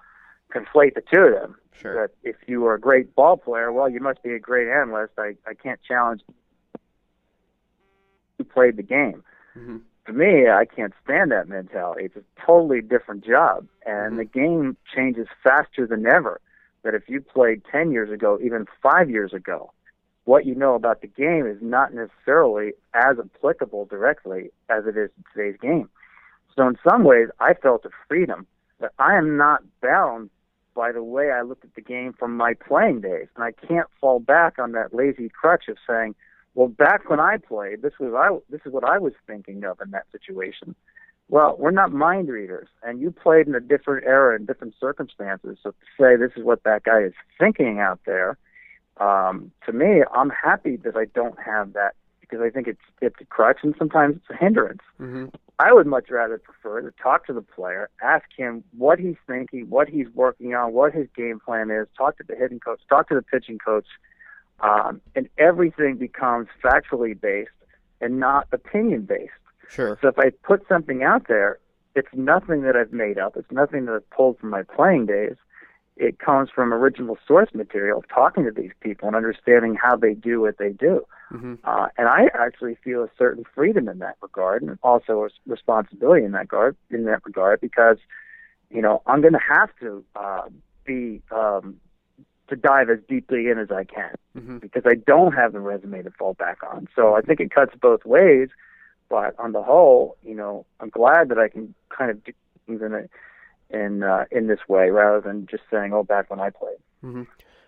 conflate the two of them. Sure. That if you are a great ball player, well, you must be a great analyst. I, I can't challenge played the game. Mm-hmm. For me, I can't stand that mentality. It's a totally different job, and Mhm. the game changes faster than ever. That if you played 10 years ago, even five years ago, what you know about the game is not necessarily as applicable directly as it is in today's game. So in some ways, I felt a freedom that I am not bound by the way I looked at the game from my playing days, and I can't fall back on that lazy crutch of saying, "Well, back when I played, this was I this is what I was thinking of in that situation." Well, we're not mind readers, and you played in a different era and different circumstances. So to say this is what that guy is thinking out there, um, to me, I'm happy that I don't have that because I think it's it's a crutch and sometimes it's a hindrance. Mm-hmm. I would much rather prefer to talk to the player, ask him what he's thinking, what he's working on, what his game plan is, talk to the hitting coach, talk to the pitching coach, um, and everything becomes factually based and not opinion based. Sure. So if I put something out there, it's nothing that I've made up. It's nothing that I've pulled from my playing days. It comes from original source material, talking to these people and understanding how they do what they do. Mm-hmm. Uh, and I actually feel a certain freedom in that regard, and also a responsibility in that regard. In that regard, because you know I'm going to have to uh, be um, to dive as deeply in as I can Mm-hmm. because I don't have the resume to fall back on. So I think it cuts both ways. But on the whole, you know, I'm glad that I can kind of do things in a, in uh, in this way rather than just saying, "Oh, back when I played." Mm-hmm.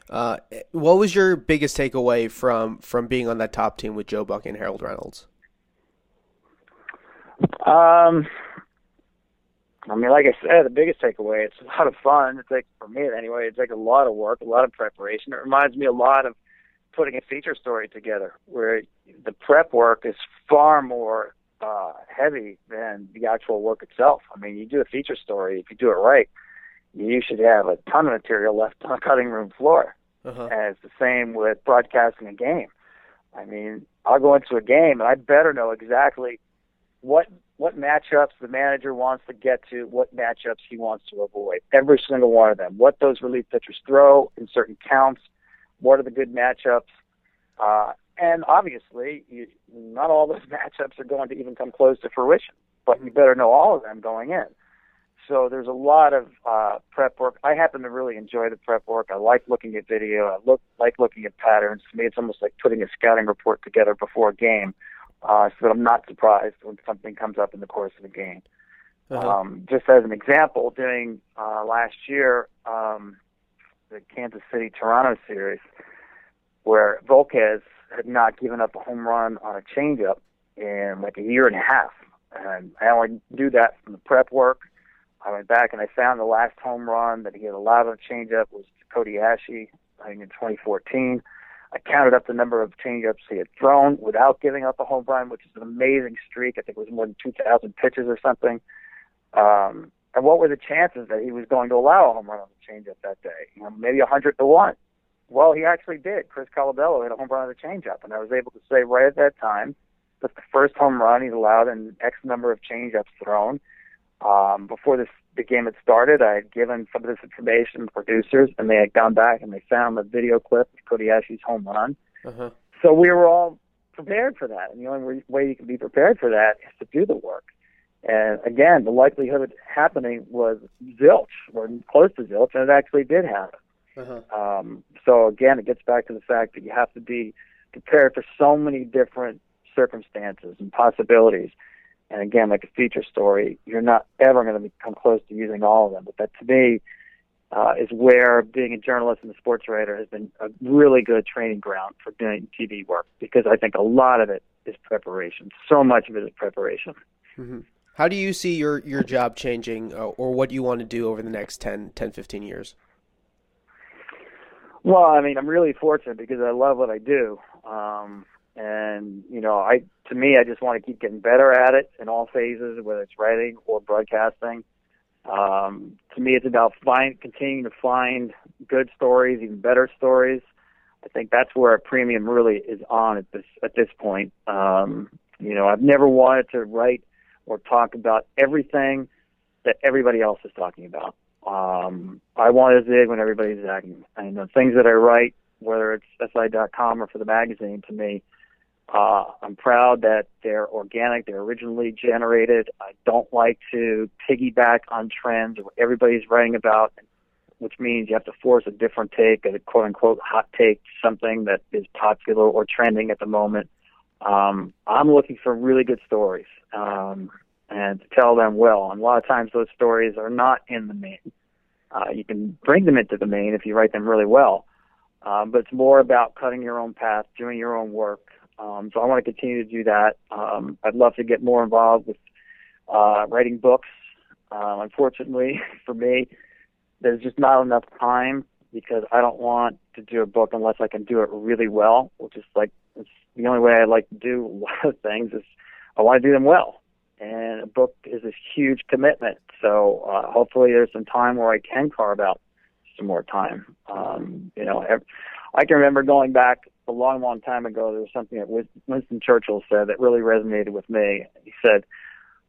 Uh, what was your biggest takeaway from from being on that top team with Joe Buck and Harold Reynolds? Um, I mean, like I said, the biggest takeaway, it's a lot of fun. It's like, for me anyway, it's like a lot of work, a lot of preparation. It reminds me a lot of putting a feature story together where the prep work is far more uh, heavy than the actual work itself. I mean, you do a feature story, if you do it right, you should have a ton of material left on the cutting room floor. Uh-huh. And it's the same with broadcasting a game. I mean, I'll go into a game and I better know exactly what what matchups the manager wants to get to, what matchups he wants to avoid. Every single one of them. What those relief pitchers throw in certain counts. What are the good matchups? Uh, and obviously, you, not all those matchups are going to even come close to fruition, but you better know all of them going in. So there's a lot of uh, prep work. I happen to really enjoy the prep work. I like looking at video. I look like looking at patterns. To me, it's almost like putting a scouting report together before a game, uh, so that I'm not surprised when something comes up in the course of a game. Uh-huh. Um, just as an example, during uh, last year, um, the Kansas City Toronto series, where Volquez had not given up a home run on a changeup in like a year and a half. And I only knew that from the prep work. I went back and I found the last home run that he had allowed on a changeup was to Cody I think in 2014. I counted up the number of changeups he had thrown without giving up a home run, which is an amazing streak. I think it was more than 2,000 pitches or something. Um, and what were the chances that he was going to allow a home run on the changeup that day? You know, maybe hundred to one. Well, he actually did. Chris Colabello hit a home run on the changeup, and I was able to say right at that time that's the first home run he's allowed in X number of changeups thrown. Um, before this the game had started, I had given some of this information to producers, and they had gone back and they found the video clip of Cody Asche's home run. Uh-huh. So we were all prepared for that, and the only way you can be prepared for that is to do the work. And again, the likelihood of it happening was zilch, or close to zilch, and it actually did happen. Uh-huh. Um, so again, it gets back to the fact that you have to be prepared for so many different circumstances and possibilities. And again, like a feature story, you're not ever going to come close to using all of them. But that to me uh, is where being a journalist and a sports writer has been a really good training ground for doing TV work because I think a lot of it is preparation. So much of it is preparation. Mm-hmm. How do you see your, your job changing uh, or what you want to do over the next 10, 10, 15 years? Well, I mean, I'm really fortunate because I love what I do. Um, and, you know, I, to me, I just want to keep getting better at it in all phases, whether it's writing or broadcasting. Um, to me, it's about find, continuing to find good stories, even better stories. I think that's where a premium really is on at this, at this point. Um, you know, I've never wanted to write or talk about everything that everybody else is talking about. Um, I want to zig when everybody's zagging. And the things that I write, whether it's SI.com or for the magazine, to me, uh, I'm proud that they're organic, they're originally generated. I don't like to piggyback on trends or what everybody's writing about, which means you have to force a different take, a quote unquote hot take, something that is popular or trending at the moment. Um, I'm looking for really good stories. Um, and to tell them well. And a lot of times those stories are not in the main. Uh, you can bring them into the main if you write them really well. Um, but it's more about cutting your own path, doing your own work. Um, so I want to continue to do that. Um, I'd love to get more involved with uh, writing books. Uh, unfortunately, for me, there's just not enough time because I don't want to do a book unless I can do it really well, which is like it's the only way I like to do a lot of things is I want to do them well and a book is a huge commitment. So uh, hopefully there's some time where I can carve out some more time. Um, you know, I can remember going back a long, long time ago. There was something that Winston Churchill said that really resonated with me. He said,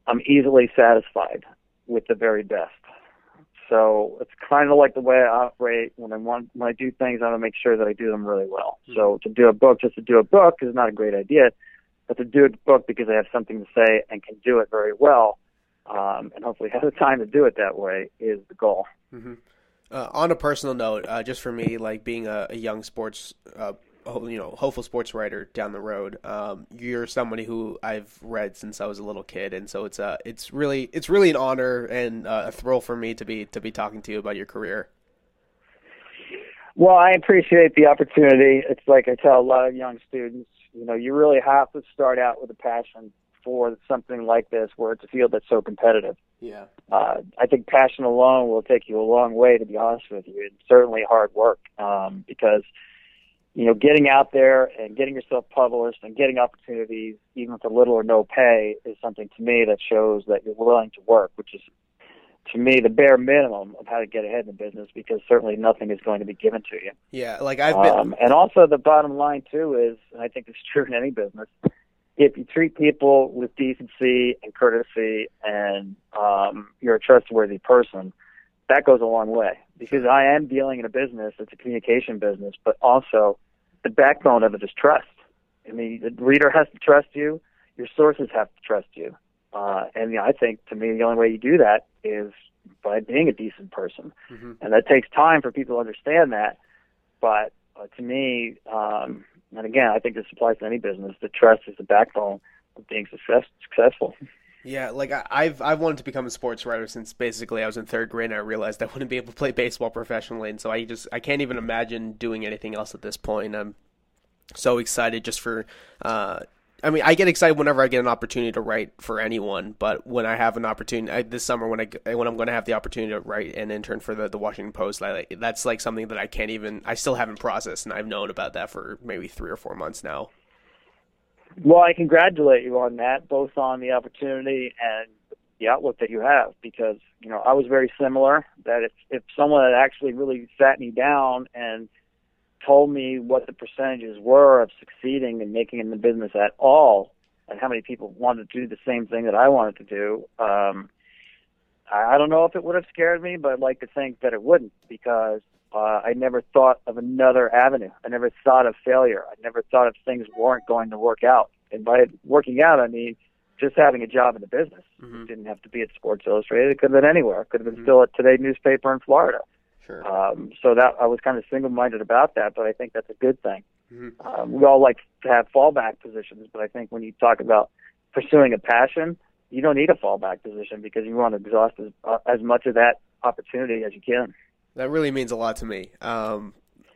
"I'm easily satisfied with the very best." So it's kind of like the way I operate when I want when I do things. I want to make sure that I do them really well. Mm-hmm. So to do a book just to do a book is not a great idea but to do a book because I have something to say and can do it very well, um, and hopefully have the time to do it that way is the goal. Mm-hmm. Uh, on a personal note, uh, just for me, like being a, a young sports, uh, you know, hopeful sports writer down the road, um, you're somebody who I've read since I was a little kid, and so it's uh, it's really it's really an honor and uh, a thrill for me to be to be talking to you about your career. Well, I appreciate the opportunity. It's like I tell a lot of young students, you know, you really have to start out with a passion for something like this, where it's a field that's so competitive. Yeah. Uh, I think passion alone will take you a long way, to be honest with you. It's certainly hard work um, because, you know, getting out there and getting yourself published and getting opportunities, even with a little or no pay, is something to me that shows that you're willing to work, which is to me the bare minimum of how to get ahead in the business because certainly nothing is going to be given to you. Yeah, like I've been um, and also the bottom line too is and I think it's true in any business. If you treat people with decency and courtesy and um you're a trustworthy person, that goes a long way. Because I am dealing in a business, it's a communication business, but also the backbone of it is trust. I mean, the reader has to trust you, your sources have to trust you. Uh, and you know, I think to me, the only way you do that is by being a decent person, mm-hmm. and that takes time for people to understand that. But uh, to me, um, and again, I think this applies to any business. The trust is the backbone of being success, successful. Yeah, like I, I've I've wanted to become a sports writer since basically I was in third grade and I realized I wouldn't be able to play baseball professionally, and so I just I can't even imagine doing anything else at this point. I'm so excited just for. Uh, I mean, I get excited whenever I get an opportunity to write for anyone, but when I have an opportunity I, this summer, when I when I'm going to have the opportunity to write an intern for the, the Washington Post, I, that's like something that I can't even I still haven't processed, and I've known about that for maybe three or four months now. Well, I congratulate you on that, both on the opportunity and the outlook that you have, because you know I was very similar. That if if someone had actually really sat me down and told me what the percentages were of succeeding and making in the business at all, and how many people wanted to do the same thing that I wanted to do, um, I, I don't know if it would have scared me, but I'd like to think that it wouldn't, because uh, I never thought of another avenue. I never thought of failure. I never thought of things weren't going to work out. And by working out, I mean just having a job in the business. Mm-hmm. It didn't have to be at Sports Illustrated. It could have been anywhere. It could have been mm-hmm. still at Today newspaper in Florida. Sure. Um, so that I was kind of single-minded about that, but I think that's a good thing. Mm-hmm. Um, we all like to have fallback positions, but I think when you talk about pursuing a passion, you don't need a fallback position because you want to exhaust as, uh, as much of that opportunity as you can. That really means a lot to me. Um,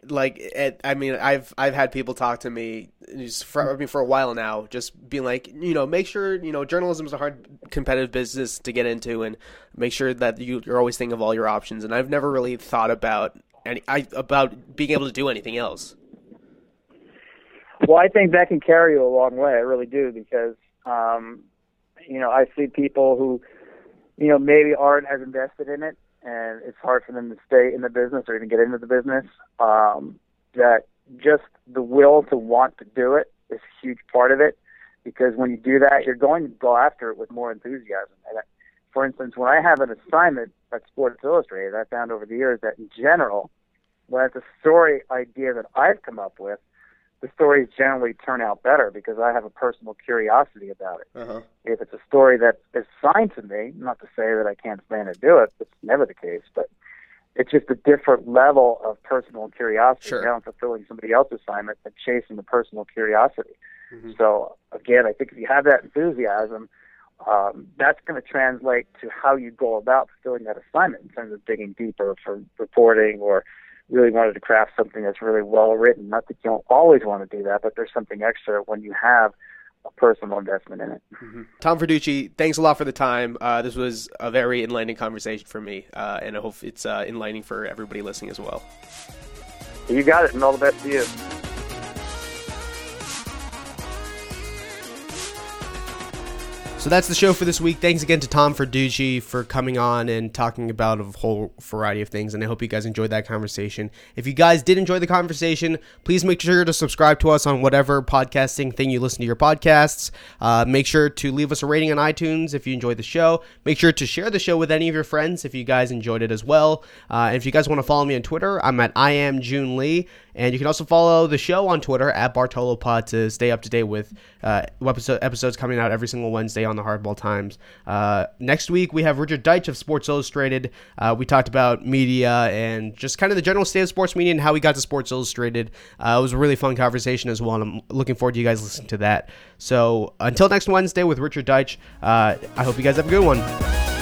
like, it, I mean, I've I've had people talk to me for I mean for a while now, just being like, you know, make sure you know journalism is a hard competitive business to get into, and make sure that you, you're always thinking of all your options. And I've never really thought about any I, about being able to do anything else. Well, I think that can carry you a long way. I really do because um, you know I see people who you know maybe aren't as invested in it and it's hard for them to stay in the business or even get into the business. Um, that just the will to want to do it is a huge part of it because when you do that, you're going to go after it with more enthusiasm. And for instance, when I have an assignment at Sports Illustrated, I found over the years that in general, when it's a story idea that I've come up with, the stories generally turn out better because I have a personal curiosity about it. Uh-huh. If it's a story that is assigned to me, not to say that I can't stand to do it, it's never the case, but it's just a different level of personal curiosity. Sure. Now I'm fulfilling somebody else's assignment and chasing the personal curiosity. Mm-hmm. So again, I think if you have that enthusiasm, um, that's going to translate to how you go about fulfilling that assignment in terms of digging deeper for reporting or really wanted to craft something that's really well written. Not that you don't always want to do that, but there's something extra when you have a personal investment in it. Mm-hmm. Tom Verducci, thanks a lot for the time. Uh, this was a very enlightening conversation for me, uh, and I hope it's uh, enlightening for everybody listening as well. You got it, and all the best to you. So that's the show for this week. Thanks again to Tom for Verducci for coming on and talking about a whole variety of things. And I hope you guys enjoyed that conversation. If you guys did enjoy the conversation, please make sure to subscribe to us on whatever podcasting thing you listen to your podcasts. Uh, make sure to leave us a rating on iTunes if you enjoyed the show. Make sure to share the show with any of your friends if you guys enjoyed it as well. Uh, and if you guys want to follow me on Twitter, I'm at I am June Lee. And you can also follow the show on Twitter at BartoloPod to stay up to date with uh, episode, episodes coming out every single Wednesday on the Hardball Times. Uh, next week, we have Richard Deitsch of Sports Illustrated. Uh, we talked about media and just kind of the general state of sports media and how we got to Sports Illustrated. Uh, it was a really fun conversation as well, and I'm looking forward to you guys listening to that. So until next Wednesday with Richard Deitsch, uh, I hope you guys have a good one.